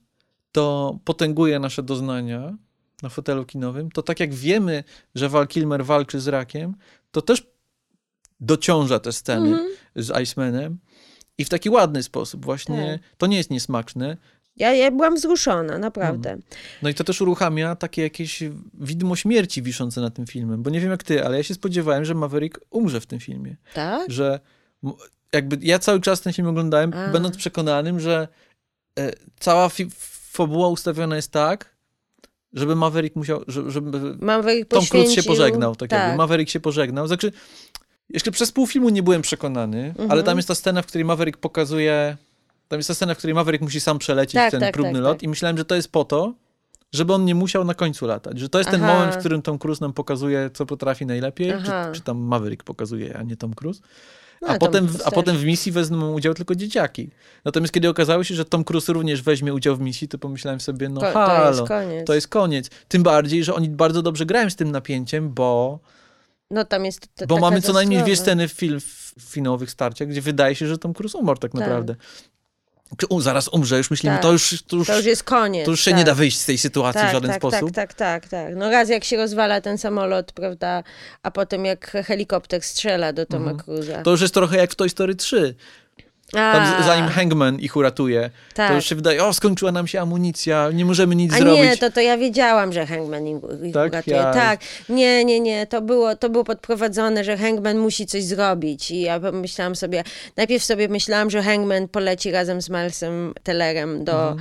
to potęguje nasze doznania na fotelu kinowym, to tak jak wiemy, że Val Kilmer walczy z rakiem, to też dociąża te sceny Mhm. z Icemanem i w taki ładny sposób właśnie. Tak. To nie jest niesmaczne. ja, ja byłam wzruszona, naprawdę. No i to też uruchamia takie jakieś widmo śmierci wiszące na tym filmem, bo nie wiem jak ty, ale ja się spodziewałem, że Maverick umrze w tym filmie. Tak? Że jakby ja cały czas ten film oglądałem, A. będąc przekonanym, że e, cała fabuła ustawiona jest tak, żeby Maverick musiał, że- żeby Maverick Tom Cruise się pożegnał, tak, tak. jakby Maverick się pożegnał. Znaczy, jeszcze przez pół filmu nie byłem przekonany, Mhm. ale tam jest ta scena, w której Maverick pokazuje, tam jest ta scena, w której Maverick musi sam przelecieć Tak, ten tak, próbny tak, lot tak. i myślałem, że to jest po to, żeby on nie musiał na końcu latać, że to jest ten Aha. moment, w którym Tom Cruise nam pokazuje, co potrafi najlepiej, czy, czy tam Maverick pokazuje, a nie Tom Cruise. No, A potem, Cruise a potem w misji wezmą udział tylko dzieciaki. Natomiast kiedy okazało się, że Tom Cruise również weźmie udział w misji, to pomyślałem sobie, no Ko- halo, to jest koniec. to jest koniec. Tym bardziej, że oni bardzo dobrze grają z tym napięciem, bo, No tam jest t- bo mamy co najmniej dwie sceny w, film, w finałowych starciach, gdzie wydaje się, że Tom Cruise umarł tak naprawdę. Czy u, zaraz umrze, już myślimy, Tak. to już, to już, To już jest koniec. to już się tak. nie da wyjść z tej sytuacji tak, w żaden tak, sposób. Tak, tak, tak, tak. No raz jak się rozwala ten samolot, prawda, a potem jak helikopter strzela do Toma Mhm. Cruza. To już jest trochę jak w Toy Story 3. Tam zanim Hangman ich uratuje, Tak. to już się wydaje, o, skończyła nam się amunicja, nie możemy nic A zrobić. nie, to, to ja wiedziałam, że Hangman ich, ich Tak? uratuje. Ja- Tak, nie, nie, nie, to było, to było podprowadzone, że Hangman musi coś zrobić i ja myślałam sobie, najpierw sobie myślałam, że Hangman poleci razem z Milesem Tellerem do Mhm.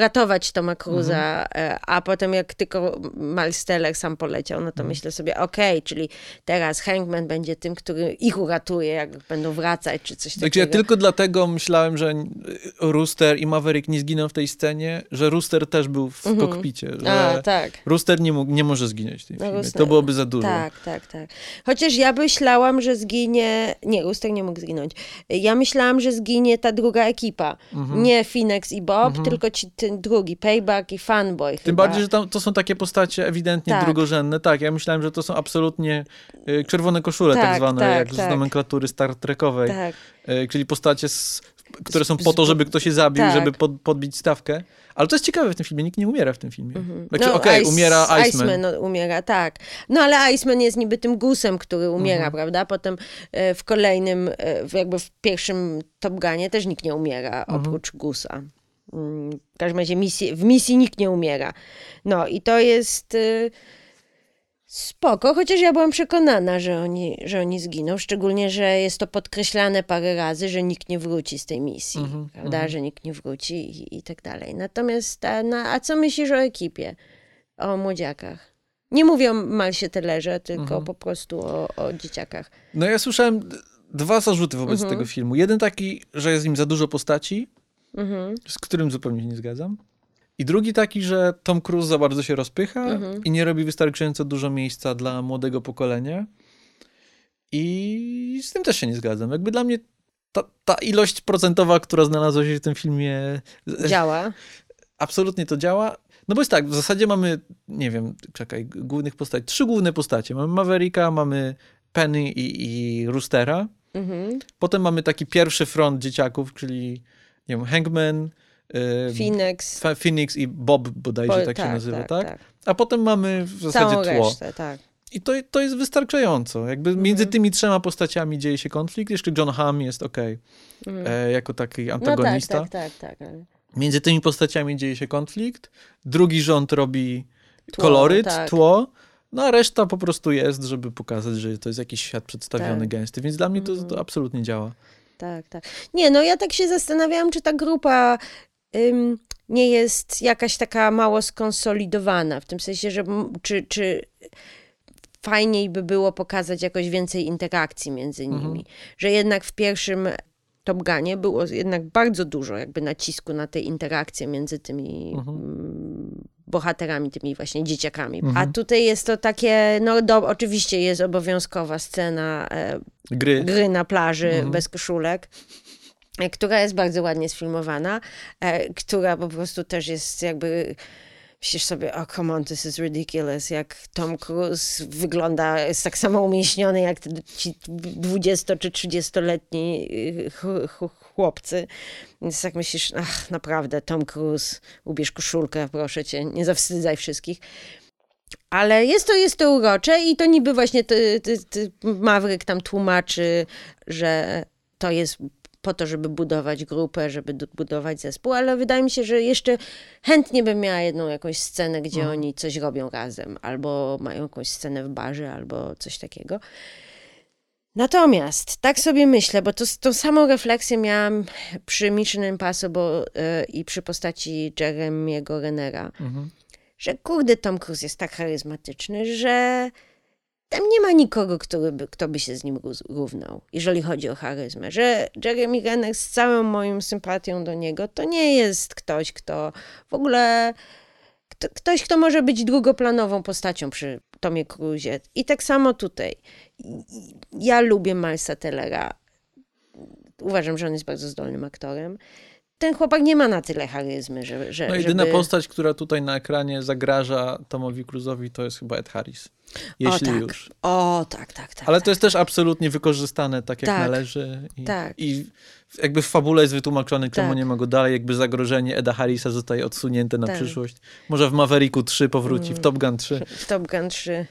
ratować Toma Cruza, e, a potem jak tylko Miles Teller sam poleciał, no to Mhm. myślę sobie, okej, czyli teraz Hangman będzie tym, który ich uratuje, jak będą wracać, czy coś Także takiego. ja tylko dlatego myślałem, że Rooster i Maverick nie zginą w tej scenie, że Rooster też był w kokpicie. Że A, tak. Rooster nie, mógł, nie może zginąć w tym No, filmie. Rooster- To byłoby za dużo. Tak, tak, tak. Chociaż ja myślałam, że zginie. Nie, Rustek nie mógł zginąć. Ja myślałam, że zginie ta druga ekipa. Mhm. Nie Phoenix i Bob, tylko ci, ten drugi, Payback i Fanboy. Tym chyba. bardziej, że tam, to są takie postacie ewidentnie Tak. drugorzędne. Tak, ja myślałem, że to są absolutnie y, czerwone koszule, tak, Tak, zwane, tak, jak z tak. nomenklatury Star Trekowej. Tak. Y, czyli postacie, z, które są po to, żeby ktoś się zabił, tak. żeby pod, podbić stawkę. Ale to jest ciekawe w tym filmie, nikt nie umiera w tym filmie. Mhm. Znaczy, okej, Ice- umiera Iceman. no, umiera, tak. No ale Iceman jest niby tym gusem, który umiera, Mhm. prawda? Potem e, w kolejnym, e, jakby w pierwszym Top Gunie też nikt nie umiera, Mhm. oprócz gusa. Mm, W każdym razie misji, w misji nikt nie umiera. No i to jest y, spoko, chociaż ja byłam przekonana, że oni, że oni zginą, szczególnie, że jest to podkreślane parę razy, że nikt nie wróci z tej misji, Mhm, prawda, że nikt nie wróci i, i tak dalej. Natomiast, a, no, a co myślisz o ekipie, o młodziakach? Nie mówię o Malsie Tellerze, tylko Mhm. po prostu o, o dzieciakach. No ja słyszałem dwa zarzuty wobec Mhm. tego filmu. Jeden taki, że jest nim za dużo postaci, Mhm. z którym zupełnie się nie zgadzam. I drugi taki, że Tom Cruise za bardzo się rozpycha Mhm. i nie robi wystarczająco dużo miejsca dla młodego pokolenia. I z tym też się nie zgadzam. Jakby dla mnie ta, ta ilość procentowa, która znalazła się w tym filmie, Działa. absolutnie to działa. No bo jest tak, w zasadzie mamy, nie wiem, czekaj, głównych postaci, trzy główne postacie. Mamy Mavericka, mamy Penny i, i Roostera. Mhm. Potem mamy taki pierwszy front dzieciaków, czyli nie wiem, Hangman, Phoenix. Phoenix i Bob bodajże tak, się nazywa, tak? A potem mamy w zasadzie Całą tło. resztę, tak. I to, to jest wystarczająco. Jakby między Mhm. tymi trzema postaciami dzieje się konflikt. Jeszcze John Hamm jest okej, Mhm. e, jako taki No tak, antagonista. tak, tak, tak. ale- Między tymi postaciami dzieje się konflikt. Drugi rząd robi Tło, koloryt, tak. tło. No a reszta po prostu jest, żeby pokazać, że to jest jakiś świat przedstawiony Tak. gęsty. Więc dla mnie to, Mhm. to absolutnie działa. Tak, tak. Nie, no ja tak się zastanawiałam, czy ta grupa nie jest jakaś taka mało skonsolidowana, w tym sensie, że czy, czy fajniej by było pokazać jakoś więcej interakcji między nimi. Mhm. Że jednak w pierwszym Top Gunie było jednak bardzo dużo jakby nacisku na te interakcje między tymi Mhm. bohaterami, tymi właśnie dzieciakami. Mhm. A tutaj jest to takie, no do, oczywiście jest obowiązkowa scena e, Gry. gry na plaży Mhm. bez koszulek, która jest bardzo ładnie sfilmowana, e, która po prostu też jest jakby. Myślisz sobie, o come on, this is ridiculous, jak Tom Cruise wygląda, jest tak samo umieśniony jak ci 20 czy 30-letni y, ch- ch- chłopcy. Więc tak myślisz, ach, naprawdę, Tom Cruise, ubierz koszulkę, proszę cię, nie zawstydzaj wszystkich. Ale jest to, jest to urocze i to niby właśnie ty, ty, ty Maverick tam tłumaczy, że to jest po to, żeby budować grupę, żeby budować zespół, ale wydaje mi się, że jeszcze chętnie bym miała jedną jakąś scenę, gdzie Mhm. oni coś robią razem, albo mają jakąś scenę w barze, albo coś takiego. Natomiast tak sobie myślę, bo to, tą samą refleksję miałam przy Mission Impossible y, i przy postaci Jeremiego Renera, Mhm. że kurde Tom Cruise jest tak charyzmatyczny, że tam nie ma nikogo, który by, kto by się z nim ró- równał, jeżeli chodzi o charyzmę. Że Jeremy Renner z całą moją sympatią do niego, to nie jest ktoś, kto w ogóle... Kto, ktoś, kto może być drugoplanową postacią przy Tomie Cruzie. I tak samo tutaj. Ja lubię Milesa Tellera. Uważam, że on jest bardzo zdolnym aktorem. Ten chłopak nie ma na tyle charyzmy, że, że No jedyna żeby... postać, która tutaj na ekranie zagraża Tomowi Cruise'owi, to jest chyba Ed Harris. Jeśli tak. już. O, tak, tak, tak. Ale tak. to jest też absolutnie wykorzystane tak, jak Tak. należy. I, Tak. I w- jakby w fabule jest wytłumaczone, czemu Tak. nie ma go dalej. Jakby zagrożenie Eda Harrisa zostaje odsunięte na Tak. przyszłość. Może w Mavericku 3 powróci, w Mm. Top Gun 3. w Top Gun 3.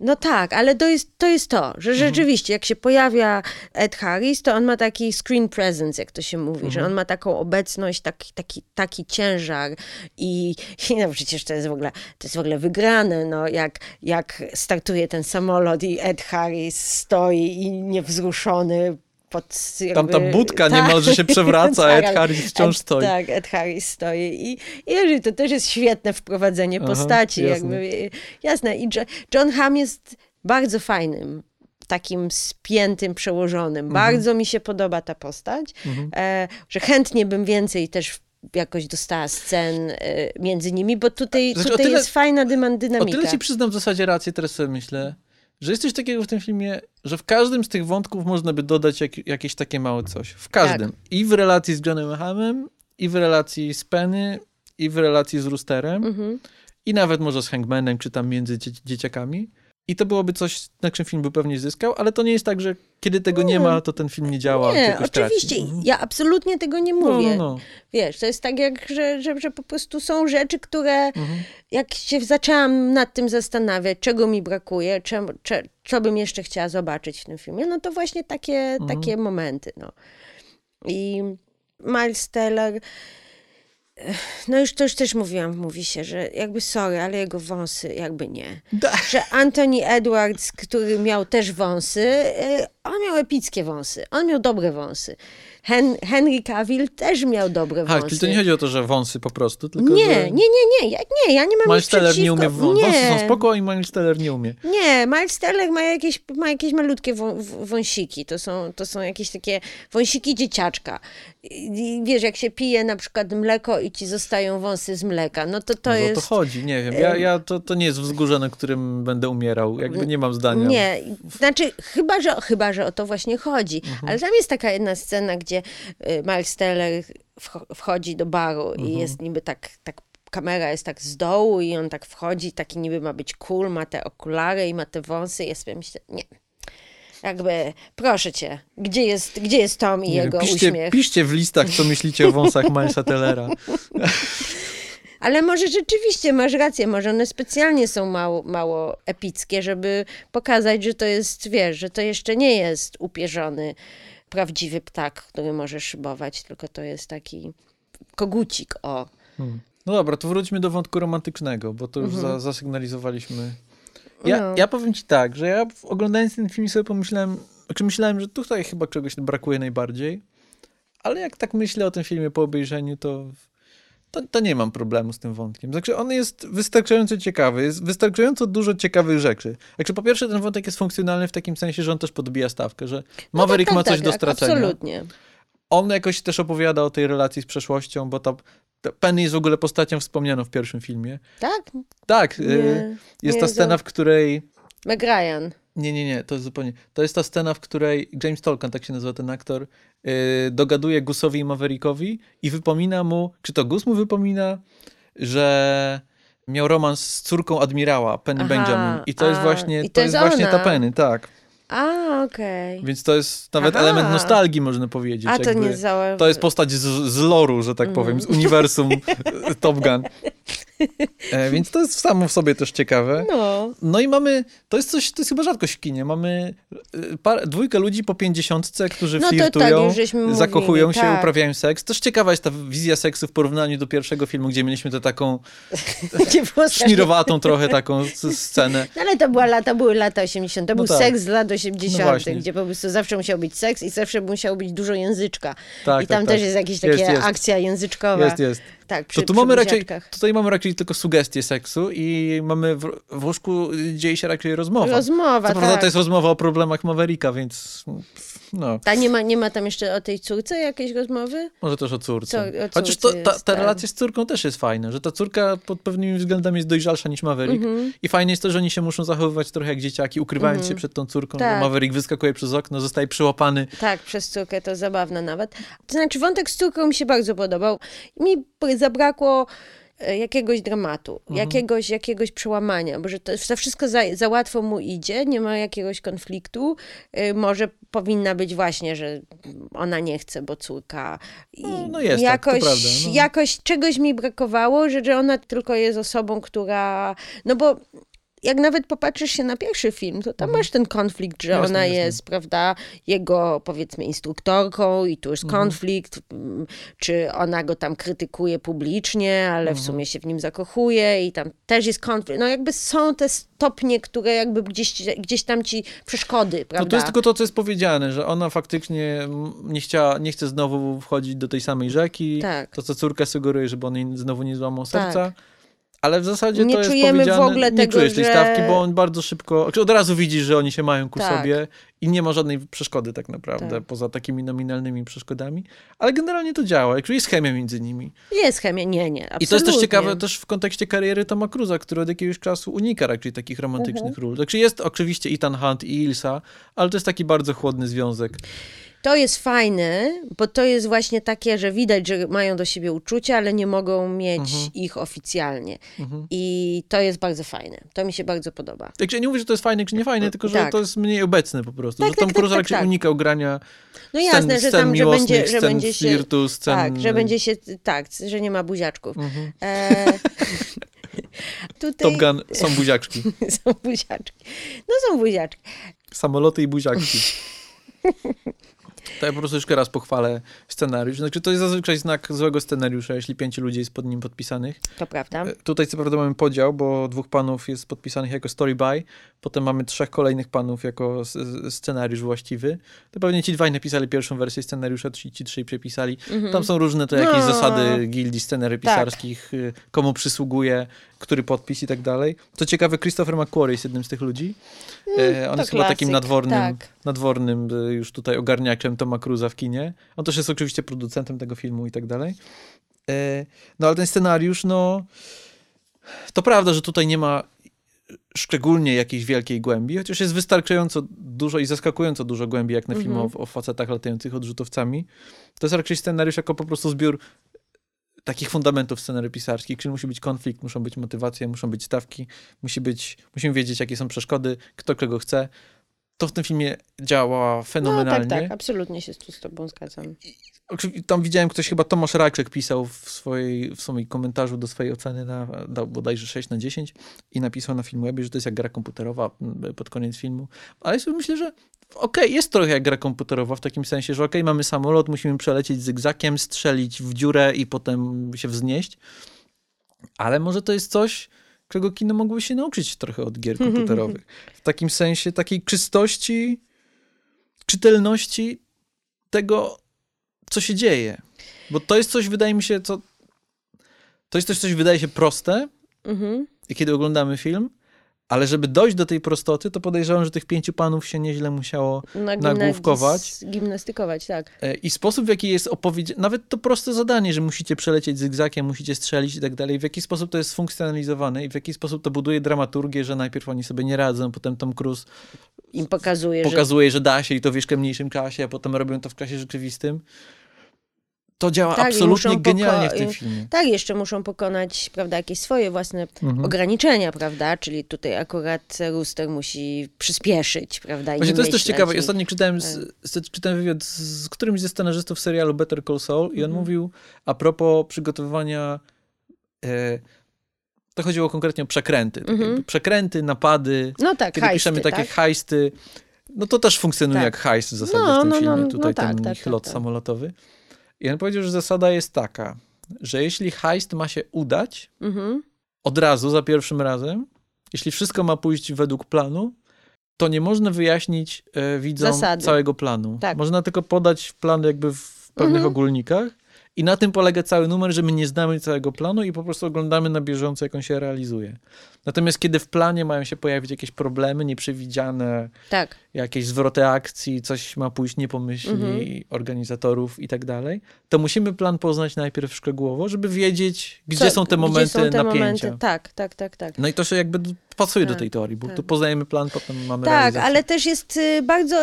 No tak, ale to jest to, jest to że rzeczywiście jak się pojawia Ed Harris, to on ma taki screen presence, jak to się mówi, że on ma taką obecność, taki, taki, taki ciężar i, i no przecież to jest w ogóle, to jest w ogóle wygrane, no jak, jak startuje ten samolot i Ed Harris stoi i niewzruszony pod jakby, Tam ta budka niemalże się przewraca, a Ed Harris wciąż Ed, stoi. Tak, Ed Harris stoi i, i to też jest świetne wprowadzenie Aha, postaci, jasne. jakby, jasne. I Jo- John Hamm jest bardzo fajnym, takim spiętym, przełożonym. Mhm. Bardzo mi się podoba ta postać, e, że chętnie bym więcej też jakoś dostała scen e, między nimi, bo tutaj, Znaczy, o tutaj tyle- jest fajna dyma- O dynamika. tyle ci przyznam w zasadzie rację, teraz sobie myślę, że jest coś takiego w tym filmie, że w każdym z tych wątków można by dodać jak, jakieś takie małe coś. W każdym. Tak. I w relacji z Johnem Hammem, i w relacji z Penny, i w relacji z Roosterem, Mhm. i nawet może z Hangmanem, czy tam między dzie dzieciakami. I to byłoby coś, na czym film by pewnie zyskał, ale to nie jest tak, że kiedy tego nie, ma, to ten film nie działa. Nie, oczywiście. Traci. Ja absolutnie tego nie No, mówię. no, no. Wiesz, to jest tak jak, że, że, że po prostu są rzeczy, które Mhm. jak się zaczęłam nad tym zastanawiać, czego mi brakuje, czem, cze, co bym jeszcze chciała zobaczyć w tym filmie, no to właśnie takie, Mhm. takie momenty, no. I Miles Teller, no już to już też mówiłam, mówi się, że jakby sorry, ale jego wąsy jakby nie. Da. Że Anthony Edwards, który miał też wąsy, e, on miał epickie wąsy, on miał dobre wąsy. Hen, Henry Cavill też miał dobre Tak, wąsy. czyli to nie chodzi o to, że wąsy po prostu, tylko Nie, że nie, nie, nie, ja, nie, ja nie mam Miles Teller nie umie wąsy. Wąsy są Nie. spoko i Miles Teller nie umie. Nie, Miles Teller ma jakieś, ma jakieś malutkie wą, wąsiki. To są, to są jakieś takie wąsiki dzieciaczka. I, wiesz, jak się pije na przykład mleko i ci zostają wąsy z mleka, no to to No, jest... o to chodzi, nie wiem. Ja, ja, to, to nie jest wzgórze, na którym będę umierał. Jakby nie mam zdania. Nie, znaczy chyba, że, chyba, że o to właśnie chodzi. Mhm. Ale tam jest taka jedna scena, gdzie y, Miles Teller wcho- wchodzi do baru Mhm. i jest niby tak, tak, kamera jest tak z dołu i on tak wchodzi, taki niby ma być cool, ma te okulary i ma te wąsy. Ja sobie myślę, nie. Jakby, proszę cię, gdzie jest, gdzie jest Tom i Nie jego piszcie, uśmiech? piszcie w listach, co myślicie o wąsach Milesa Tellera. Ale może rzeczywiście masz rację, może one specjalnie są mało, mało epickie, żeby pokazać, że to jest, wiesz, że to jeszcze nie jest upierzony, prawdziwy ptak, który może szybować, tylko to jest taki kogucik, o. Hmm. No dobra, to wróćmy do wątku romantycznego, bo to już za, zasygnalizowaliśmy. Ja, Mhm. No. ja powiem ci tak, że ja oglądając ten film sobie pomyślałem, znaczy myślałem, że tutaj chyba czegoś brakuje najbardziej, ale jak tak myślę o tym filmie po obejrzeniu, to, to, to nie mam problemu z tym wątkiem. Znaczy on jest wystarczająco ciekawy, jest wystarczająco dużo ciekawych rzeczy. Znaczy po pierwsze ten wątek jest funkcjonalny w takim sensie, że on też podbija stawkę, że Maverick tak, ma tak, coś do tak, stracenia Absolutnie. on jakoś też opowiada o tej relacji z przeszłością, bo ta, ta Penny jest w ogóle postacią wspomnianą w pierwszym filmie. Tak? Tak, Nie, y, jest nie ta scena, w której... Meg Ryan. Nie, nie, nie, to jest zupełnie... To jest ta scena, w której James Tolkien, tak się nazywa ten aktor, y, dogaduje Gusowi i Maverickowi i wypomina mu, czy to Gus mu wypomina, że miał romans z córką admirała, Penny Aha, Benjamin. I to jest a, właśnie, i to to jest jest właśnie ta. Penny, tak. A, okej. Więc to jest nawet Aha. element nostalgii, można powiedzieć. A to nie zała... To jest postać z, z loru, że tak Mhm. powiem, z uniwersum Top Gun. E, więc to jest samo w sobie też ciekawe. No. No i mamy, to jest coś, to jest chyba rzadkość w kinie, mamy e, par, dwójkę ludzi po pięćdziesiątce, którzy No to flirtują, tak, żeśmy mówili, zakochują się, tak. uprawiają seks. Też ciekawa jest ta wizja seksu w porównaniu do pierwszego filmu, gdzie mieliśmy tę taką szmirowatą trochę taką scenę. No ale to, była lata, były lata 80. To No był tak. seks z lat 80., No gdzie po prostu zawsze musiał być seks i zawsze musiało być dużo języczka. Tak, I tam tak, też tak. jest jakaś taka Jest, jest. akcja języczkowa. Jest, jest. Tak, przy, To tu mamy raczej, tutaj mamy raczej tylko sugestie seksu i mamy w, w łóżku dzieje się raczej rozmowa. Rozmowa, Co prawda tak. to jest rozmowa o problemach Mavericka, więc no, Ta nie ma, nie ma tam jeszcze o tej córce jakiejś rozmowy? może też o córce. Co- o Chociaż córce to, ta, ta relacja z córką też jest fajna, że ta córka pod pewnymi względami jest dojrzalsza niż Maverick Mhm. i fajnie jest to, że oni się muszą zachowywać trochę jak dzieciaki, ukrywając się przed tą córką, Tak. Maverick wyskakuje przez okno, zostaje przyłapany. Tak, przez córkę to zabawne nawet. To znaczy wątek z córką mi się bardzo podobał. Mi zabrakło jakiegoś dramatu, Mhm. jakiegoś, jakiegoś przełamania, bo że to, to wszystko za, za łatwo mu idzie, nie ma jakiegoś konfliktu. Y, Może powinna być właśnie, że ona nie chce, bo córka. I No, no jest tak, to jakoś, prawda, no. jakoś czegoś mi brakowało, że, że ona tylko jest osobą, która. No bo jak nawet popatrzysz się na pierwszy film, to tam Mhm. masz ten konflikt, że Jasne, ona jasne. jest, prawda, jego powiedzmy instruktorką i tu jest Mhm. konflikt, mm, czy ona go tam krytykuje publicznie, ale Mhm. w sumie się w nim zakochuje i tam też jest konflikt. No jakby są te stopnie, które jakby gdzieś, gdzieś tam ci przeszkody, prawda? No to jest tylko to, co jest powiedziane, że ona faktycznie nie, chciała, nie chce znowu wchodzić do tej samej rzeki. Tak. To, co córka sugeruje, żeby on znowu nie złamał Tak. serca. Ale w zasadzie Nie to jest czujemy w ogóle nie tego, czujesz tej że- stawki, bo on bardzo szybko, znaczy od razu widzi, że oni się mają ku Tak. sobie i nie ma żadnej przeszkody tak naprawdę, Tak. poza takimi nominalnymi przeszkodami. Ale generalnie to działa, jest chemia między nimi. Jest chemia, nie, nie, I to jest też absolutnie. ciekawe też w kontekście kariery Toma Cruza, który od jakiegoś czasu unika raczej takich romantycznych Mhm. ról. Także jest oczywiście Ethan Hunt i Ilsa, ale to jest taki bardzo chłodny związek. To jest fajne, bo to jest właśnie takie, że widać, że mają do siebie uczucia, ale nie mogą mieć Mhm. ich oficjalnie. I to jest bardzo fajne. To mi się bardzo podoba. Także nie mówię, że to jest fajne czy nie fajne, tylko że Tak. to jest mniej obecne po prostu. Tak, że Tom tak, Cruise tak, raczej tak. unikał grania No scen, jasne, że scen tam, że będzie, że będzie się... flirtu, scen... Tak, że będzie się, tak, że nie ma buziaczków. Mhm. E, tutaj Top Gun są buziaczki. są buziaczki. No są buziaczki. Samoloty i buziaczki. To ja po prostu jeszcze raz pochwalę scenariusz. Znaczy, to jest zazwyczaj znak złego scenariusza, jeśli pięciu ludzi jest pod nim podpisanych. To prawda. E, Tutaj co prawda mamy podział, bo dwóch panów jest podpisanych jako story by, potem mamy trzech kolejnych panów jako scenariusz właściwy. To pewnie ci dwaj napisali pierwszą wersję scenariusza, ci, ci trzej przepisali. Tam są różne to jakieś Mhm. No. zasady gildii scenery pisarskich, y, komu przysługuje, który podpis i tak dalej. Co ciekawe, Christopher McQuarrie jest jednym z tych ludzi. E, On jest chyba takim klasyk, nadwornym, tak. Nadwornym y, już tutaj ogarniaczem Toma Cruza w kinie. On też jest oczywiście producentem tego filmu i tak dalej. E, No ale ten scenariusz, no to prawda, że tutaj nie ma szczególnie jakiejś wielkiej głębi, chociaż jest wystarczająco dużo i zaskakująco dużo głębi, jak na film Mhm. o, o facetach latających odrzutowcami. To jest raczej scenariusz jako po prostu zbiór takich fundamentów scenery pisarskich, czyli musi być konflikt, muszą być motywacje, muszą być stawki, musi być, musimy wiedzieć, jakie są przeszkody, kto czego chce. To w tym filmie działa No fenomenalnie. tak, tak, absolutnie się tu z tobą zgadzam. Tam widziałem, ktoś chyba Tomasz Raczek pisał w, swojej, w swoim komentarzu do swojej oceny, na, dał bodajże 6 na 10 i napisał na Filmwebie, że to jest jak gra komputerowa m, pod koniec filmu. Ale ja sobie myślę, że okej, jest trochę jak gra komputerowa w takim sensie, że okej, mamy samolot, musimy przelecieć zygzakiem, strzelić w dziurę i potem się wznieść. Ale może to jest coś, czego kino mogłoby się nauczyć trochę od gier komputerowych. W takim sensie takiej czystości, czytelności tego, co się dzieje. Bo to jest coś, wydaje mi się, co. To jest coś, coś wydaje się proste, Mhm. kiedy oglądamy film, ale żeby dojść do tej prostoty, to podejrzewam, że tych pięciu panów się nieźle musiało. Na Nagłówkować. Gimnastykować, tak. E, I sposób, w jaki jest opowiedziane, nawet to proste zadanie, że musicie przelecieć zygzakiem, musicie strzelić i tak dalej, w jaki sposób to jest sfunkcjonalizowane i w jaki sposób to buduje dramaturgię, że najpierw oni sobie nie radzą, potem Tom Cruise Im pokazuje, że pokazuje, że da się i to w jeszcze mniejszym czasie, a potem robią to w czasie rzeczywistym. To działa Tak, absolutnie genialnie w tym filmie. Tak, jeszcze muszą pokonać, prawda, jakieś swoje własne Mhm. ograniczenia, prawda? Czyli tutaj akurat Rooster musi przyspieszyć, prawda? i Właśnie nie to jest też ciekawe. i- Ostatnio czytałem, z, z, czytałem wywiad z, z którymś ze scenarzystów serialu Better Call Saul i on Mhm. mówił a propos przygotowywania e, to chodziło konkretnie o przekręty. Tak Mhm. Przekręty, napady, No tak, kiedy hajsty, piszemy takie tak? hajsty, no to też funkcjonuje Tak. jak hajst w zasadzie No, w tym no, no, filmie. no Tutaj tak, ten tak, ich tak, lot tak. samolotowy. I on powiedział, że zasada jest taka, że jeśli hajst ma się udać, Mhm. od razu, za pierwszym razem, jeśli wszystko ma pójść według planu, to nie można wyjaśnić e, widzom Zasady. całego planu. Tak. Można tylko podać plan jakby w pewnych Mhm. ogólnikach i na tym polega cały numer, że my nie znamy całego planu i po prostu oglądamy na bieżąco, jak on się realizuje. Natomiast kiedy w planie mają się pojawić jakieś problemy nieprzewidziane, Tak. jakieś zwroty akcji, coś ma pójść nie po myśli Mhm. organizatorów i tak dalej, to musimy plan poznać najpierw szczegółowo, żeby wiedzieć, gdzie Co- są te momenty gdzie są te napięcia. Momenty? Tak, tak, tak, tak. No i to się jakby pasuje do Tak, tej teorii, bo tak. tu poznajemy plan, potem mamy Tak, realizację. ale też jest y, bardzo.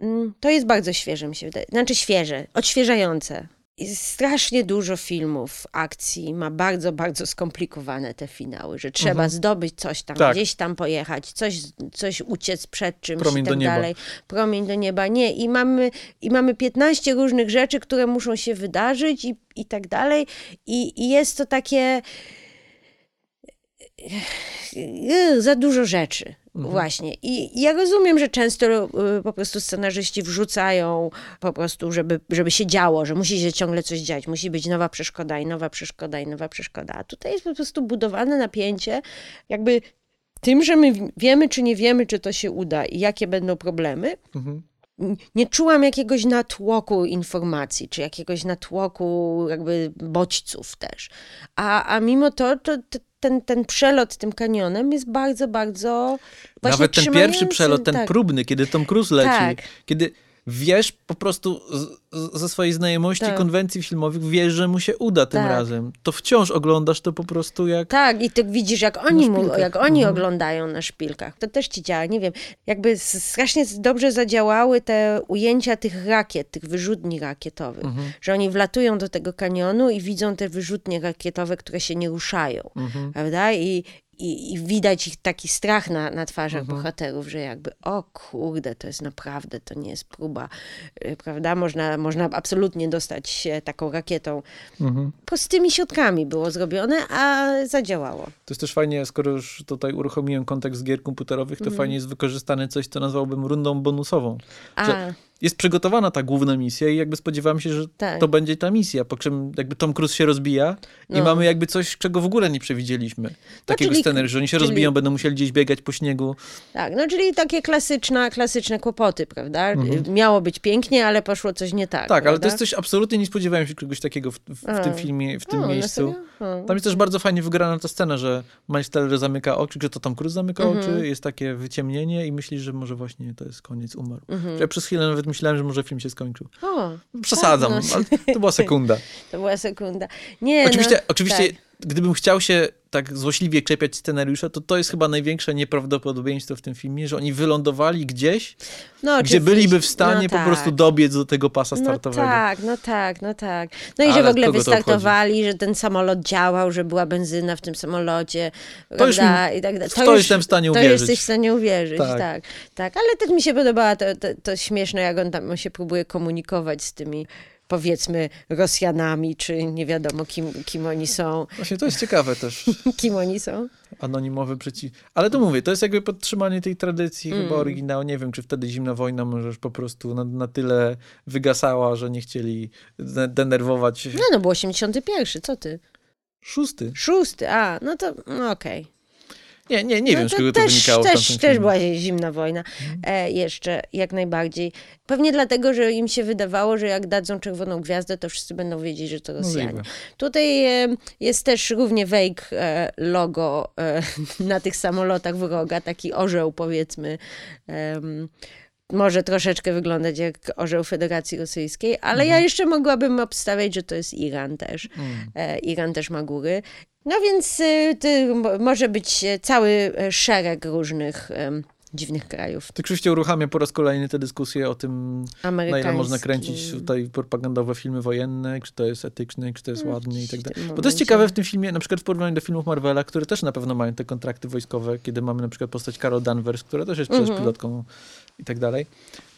mm, To jest bardzo świeże, mi się wydaje. Znaczy świeże, odświeżające. Strasznie dużo filmów, akcji, ma bardzo, bardzo skomplikowane te finały, że trzeba Mhm. zdobyć coś tam, Tak. gdzieś tam pojechać, coś, coś uciec przed czymś Promień i tak dalej. Promień do nieba. Nie, i mamy, i mamy 15 różnych rzeczy, które muszą się wydarzyć i, i tak dalej. I, I jest to takie yy, za dużo rzeczy. Właśnie. I ja rozumiem, że często y, po prostu scenarzyści wrzucają po prostu, żeby, żeby się działo, że musi się ciągle coś dziać, musi być nowa przeszkoda i nowa przeszkoda i nowa przeszkoda. A tutaj jest po prostu budowane napięcie, jakby tym, że my wiemy, czy nie wiemy, czy to się uda i jakie będą problemy. Mhm. Nie czułam jakiegoś natłoku informacji, czy jakiegoś natłoku jakby bodźców też. A, a mimo to, to, to ten, ten przelot tym kanionem jest bardzo, bardzo Nawet ten pierwszy przelot, ten tak. próbny, kiedy Tom Cruise leci, Tak. kiedy wiesz po prostu z, ze swojej znajomości Tak. konwencji filmowych, wiesz, że mu się uda tym Tak. razem. To wciąż oglądasz to po prostu jak... Tak, i ty widzisz, jak oni, mu, jak oni Mhm. oglądają na szpilkach. To też ci działa, nie wiem. Jakby strasznie dobrze zadziałały te ujęcia tych rakiet, tych wyrzutni rakietowych. Mhm. Że oni wlatują do tego kanionu i widzą te wyrzutnie rakietowe, które się nie ruszają. Mhm. Prawda? I, i, I widać ich taki strach na, na twarzach Mhm. bohaterów, że jakby, o kurde, to jest naprawdę, to nie jest próba, y, prawda? Można, można absolutnie dostać się taką rakietą. Mhm. Prostymi środkami było zrobione, a zadziałało. To jest też fajnie, skoro już tutaj uruchomiłem kontekst gier komputerowych, to Mhm. fajnie jest wykorzystane coś, co nazwałbym rundą bonusową. A, Że- Jest przygotowana ta główna misja i jakby spodziewałem się, że Tak. to będzie ta misja, po czym jakby Tom Cruise się rozbija i No. mamy jakby coś, czego w ogóle nie przewidzieliśmy. Takiego czyli- scenariusza, że oni się czyli- rozbiją, będą musieli gdzieś biegać po śniegu. tak, no czyli takie klasyczne, klasyczne kłopoty, prawda? Mhm. Miało być pięknie, ale poszło coś nie tak. Tak, ale prawda? to jest coś, absolutnie nie spodziewałem się czegoś takiego w, w, A. tym filmie, w tym O, na miejscu. serio? O. Tam jest też bardzo fajnie wygrana ta scena, że Miles zamyka oczy, że to Tom Cruise zamyka Mhm. oczy, jest takie wyciemnienie i myślisz, że może właśnie to jest koniec, umarł. Mhm. Ja przez chwilę nawet myślałem, że może film się skończył. O, Przesadzam, ale to była sekunda. to była sekunda. Nie, Oczywiście, no, oczywiście tak. gdybym chciał się tak złośliwie czepiać scenariusza, to to jest chyba największe nieprawdopodobieństwo w tym filmie, że oni wylądowali gdzieś, No, gdzie byliby w stanie no, po tak. prostu dobiec do tego pasa No startowego. tak, no tak, no tak. No i że Ale w ogóle to wystartowali, że ten samolot działał, że była benzyna w tym samolocie, To już mi- I tak dalej. w to jestem w stanie To uwierzyć. jesteś w stanie uwierzyć, Tak. tak. tak. Ale też mi się podobało to, to, to śmieszne, jak on tam się próbuje komunikować z tymi powiedzmy Rosjanami, czy nie wiadomo kim, kim oni są. Właśnie to jest ciekawe też. Kim oni są? anonimowy przeciw... Ale to mówię, to jest jakby podtrzymanie tej tradycji Mm. chyba oryginału. Nie wiem, czy wtedy zimna wojna może już po prostu na, na tyle wygasała, że nie chcieli de- denerwować. No, no był 81, co ty? Szósty. Szósty, a, no to no okej. Nie, nie, nie no wiem, z czego to też, wynikało Też, też była zimna wojna. E, jeszcze, jak najbardziej. Pewnie dlatego, że im się wydawało, że jak dadzą czerwoną gwiazdę, to wszyscy będą wiedzieć, że to Rosjanie. Możliwe. Tutaj e, jest też równie fake e, logo e, na tych samolotach wroga, taki orzeł powiedzmy. może troszeczkę wyglądać jak orzeł Federacji Rosyjskiej, ale ja jeszcze mogłabym obstawiać, że to jest Iran też. Mm. E, Iran też ma góry. No więc y, ty, mo- może być e, cały e, szereg różnych dziwnych krajów To oczywiście uruchamia po raz kolejny tę dyskusję o tym, na ile można kręcić tutaj propagandowe filmy wojenne, czy to jest etyczne, czy to jest No, ładnie i tak dalej. Bo to jest ciekawe w tym filmie, na przykład w porównaniu do filmów Marvela, które też na pewno mają te kontrakty wojskowe, kiedy mamy na przykład postać Carol Danvers, która też jest przecież Mhm. pilotką i tak dalej.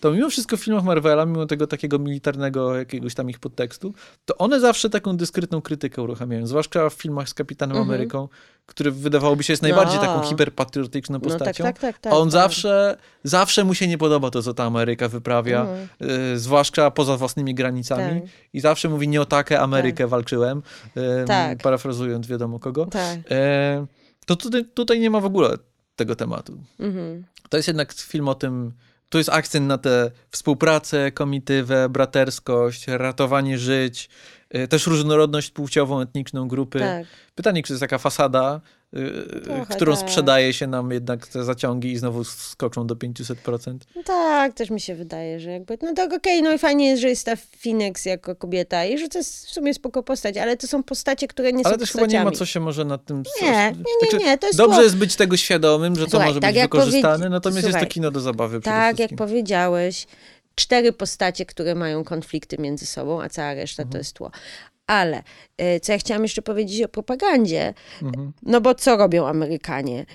To mimo wszystko w filmach Marvela, mimo tego takiego militarnego jakiegoś tam ich podtekstu, to one zawsze taką dyskretną krytykę uruchamiają. Zwłaszcza w filmach z Kapitanem Mhm. Ameryką, który wydawałoby się jest najbardziej No. taką hiperpatriotyczną No tak, postacią. tak, tak. tak A on tak. zawsze, zawsze mu się nie podoba to, co ta Ameryka wyprawia, Mhm. y, zwłaszcza poza własnymi granicami. Tak. I zawsze mówi, nie o takę Amerykę walczyłem, y, parafrazując wiadomo kogo. E, to tutaj, tutaj nie ma w ogóle tego tematu. Mhm. To jest jednak film o tym, tu jest akcent na tę współpracę, komitywę, braterskość, ratowanie żyć, y, też różnorodność płciową, etniczną grupy. Tak. Pytanie, czy to jest taka fasada, Trochę którą tak. sprzedaje się nam jednak te zaciągi i znowu skoczą do 500%. No tak, też mi się wydaje, że jakby, no tak okej, no i fajnie jest, że jest ta Phoenix jako kobieta i że to jest w sumie spoko postać, ale to są postacie, które nie Ale są też chyba nie ma co się może nad tym... Nie, nie, nie, Znaczy, nie, to jest Dobrze jest być tego świadomym, że to Słuchaj, może tak być wykorzystane, powiedz- natomiast jest słuchaj, to kino do zabawy Tak, jak powiedziałeś, cztery postacie, które mają konflikty między sobą, a cała reszta Mhm. to jest tło. Ale e, co ja chciałam jeszcze powiedzieć o propagandzie, Mhm. no bo co robią Amerykanie?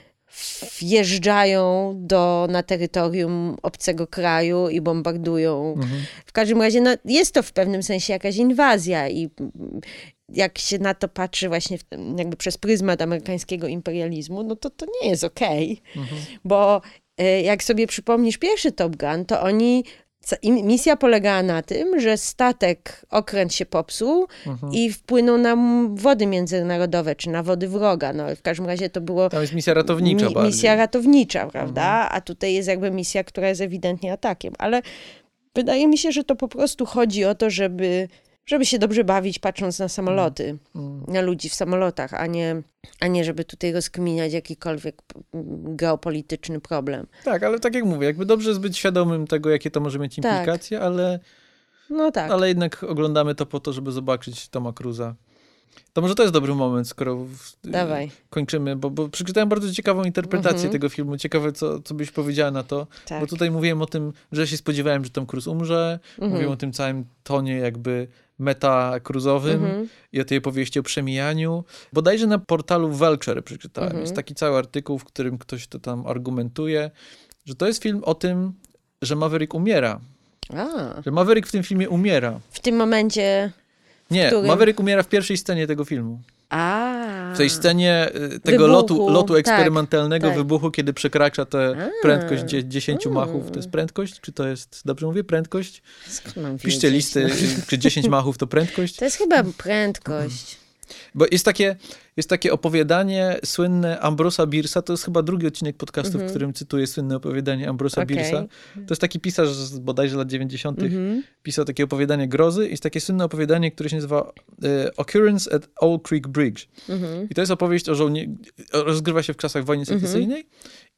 Wjeżdżają do, na terytorium obcego kraju i bombardują. Mhm. W każdym razie no, jest to w pewnym sensie jakaś inwazja i, jak się na to patrzy właśnie w, jakby przez pryzmat amerykańskiego imperializmu, no to to nie jest okej, Mhm. bo y, jak sobie przypomnisz pierwszy Top Gun, to oni, misja polegała na tym, że statek, okręt się popsuł Mhm. i wpłynął na wody międzynarodowe, czy na wody wroga, no w każdym razie to było Tam jest misja ratownicza mi, bardziej. misja ratownicza, prawda? A tutaj jest jakby misja, która jest ewidentnie atakiem. Ale wydaje mi się, że to po prostu chodzi o to, żeby, żeby się dobrze bawić, patrząc na samoloty, Mm. na ludzi w samolotach, a nie, a nie żeby tutaj rozkminiać jakikolwiek mm, geopolityczny problem. Tak, ale tak jak mówię, jakby dobrze jest być świadomym tego, jakie to może mieć Tak. implikacje, ale, No tak. ale jednak oglądamy to po to, żeby zobaczyć Toma Cruza. To może to jest dobry moment, skoro Dawaj. kończymy, bo, bo przeczytałem bardzo ciekawą interpretację Mhm. tego filmu. Ciekawe, co, co byś powiedziała na to. Tak. Bo tutaj mówiłem o tym, że się spodziewałem, że Tom Cruise umrze. Mhm. Mówiłem o tym całym tonie jakby meta-cruzowym Mhm. i o tej opowieści o przemijaniu. Bodajże na portalu Vulture przeczytałem. Mhm. Jest taki cały artykuł, w którym ktoś to tam argumentuje, że to jest film o tym, że Maverick umiera. A, Że Maverick w tym filmie umiera. w tym momencie... Nie, którym? Maverick umiera w pierwszej scenie tego filmu. A. W tej scenie y, tego Wybuchu, lotu, lotu tak, eksperymentalnego tak. wybuchu, kiedy przekracza tę prędkość dzie- 10 Mm. machów. To jest prędkość? Czy to jest, dobrze mówię, prędkość? Piszcie listy, czy 10 machów to prędkość? To jest chyba prędkość. Bo jest takie, jest takie opowiadanie słynne Ambrosa Birsa, to jest chyba drugi odcinek podcastu, Mhm. w którym cytuję słynne opowiadanie Ambrosa. Birsa. To jest taki pisarz z bodajże lat 90. Mhm. Pisał takie opowiadanie grozy. Jest takie słynne opowiadanie, które się nazywa e, Occurrence at Old Creek Bridge. Mhm. I to jest opowieść o żołnierzu, rozgrywa się w czasach wojny secesyjnej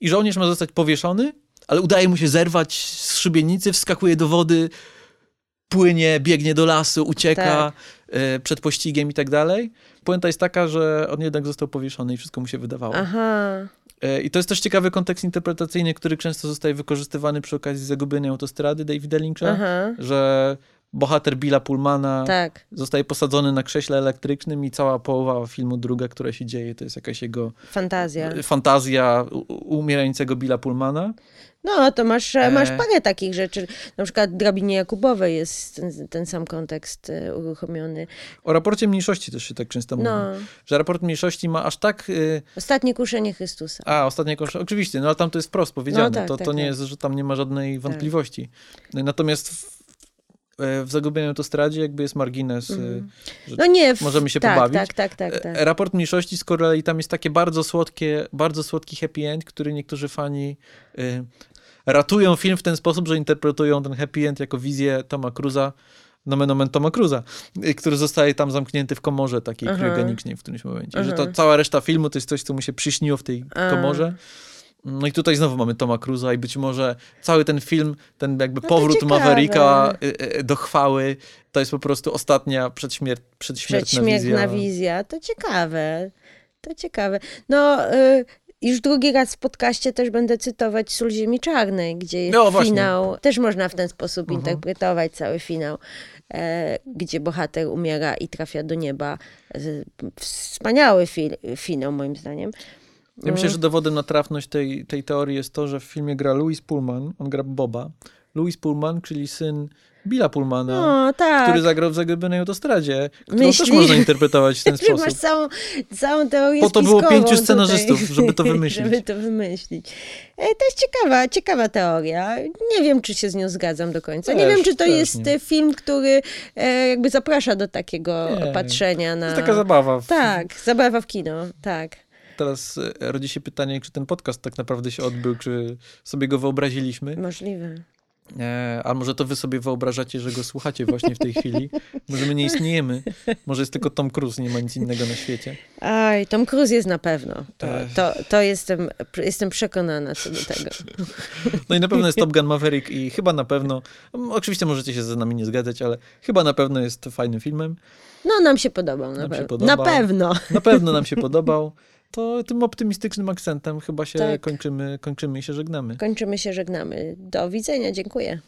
i żołnierz ma zostać powieszony, ale udaje mu się zerwać z szubienicy, wskakuje do wody, płynie, biegnie do lasu, ucieka Tak. e, przed pościgiem i tak dalej. Puenta jest taka, że on jednak został powieszony i wszystko mu się wydawało. Aha. E, I to jest też ciekawy kontekst interpretacyjny, który często zostaje wykorzystywany przy okazji zagubienia autostrady Davida Lyncha, Aha. że bohater Billa Pullmana Tak. zostaje posadzony na krześle elektrycznym i cała połowa filmu druga, która się dzieje, to jest jakaś jego Fantazja. fantazja u- u- umierającego Billa Pullmana. No, to masz, masz E. parę takich rzeczy. Na przykład w Drabinie Jakubowej jest ten, ten sam kontekst e, uruchomiony. O raporcie mniejszości też się tak często mówi, No, że raport mniejszości ma aż tak... Y, ostatnie kuszenie Chrystusa. a, ostatnia kosz... Oczywiście, no ale tam to jest wprost powiedziane, No tak, to, tak, to nie tak. jest, że tam nie ma żadnej wątpliwości. Natomiast w, e, w Zagubionej autostradzie jakby jest margines. że No nie, w, możemy się tak, pobawić. Tak, tak, tak, tak. E, Raport mniejszości z kolei tam jest takie bardzo słodkie, bardzo słodki happy end, który niektórzy fani y, ratują film w ten sposób, że interpretują ten happy end jako wizję Toma Cruza, nomen omen Toma Cruza, który zostaje tam zamknięty w komorze takiej Aha. kriogenicznej w którymś momencie. Że to cała reszta filmu to jest coś, co mu się przyśniło w tej komorze. No i tutaj znowu mamy Toma Cruza i być może cały ten film, ten jakby No powrót. Mavericka y, y, do chwały, to jest po prostu ostatnia przedśmier- przedśmiertna, Przedśmiertna wizja. wizja. To ciekawe. To ciekawe. No, y, już drugi raz w podcaście też będę cytować Sól Ziemi Czarnej, gdzie jest No, właśnie. finał. Też można w ten sposób Mhm. interpretować cały finał, e, gdzie bohater umiera i trafia do nieba. E, Wspaniały fi- finał, moim zdaniem. Ja myślę, że dowodem na trafność tej, tej teorii jest to, że w filmie gra Louis Pullman, on gra Boba. Louis Pullman, czyli syn Billa Pullmana, No, tak. który zagrał w Zagubionej autostradzie, którą Myśli- też można interpretować w ten Ty masz sposób. całą, całą teorię Po to było pięciu scenarzystów, tutaj, żeby to wymyślić. żeby to wymyślić. E, To jest ciekawa, ciekawa teoria. Nie wiem, czy się z nią zgadzam do końca. nie Też, wiem, czy to jest nie. film, który e, jakby zaprasza do takiego Nie. patrzenia na... To jest taka zabawa. Tak, zabawa w kino, tak. Teraz e, rodzi się pytanie, czy ten podcast tak naprawdę się odbył, czy sobie go wyobraziliśmy. Możliwe. E, a może to wy sobie wyobrażacie, że go słuchacie właśnie w tej chwili. Może my nie istniejemy. Może jest tylko Tom Cruise, nie ma nic innego na świecie. Aj, Tom Cruise jest na pewno. To, to, to jestem, jestem przekonana co do tego. No i na pewno jest Top Gun Maverick i chyba na pewno, oczywiście możecie się ze nami nie zgadzać, ale chyba na pewno jest fajnym filmem. No, nam się podobał. Na, Nam się pew- podobał. na pewno. Na pewno nam się podobał. To tym optymistycznym akcentem chyba się Tak. kończymy, kończymy i się żegnamy. Kończymy się, żegnamy. Do widzenia, dziękuję.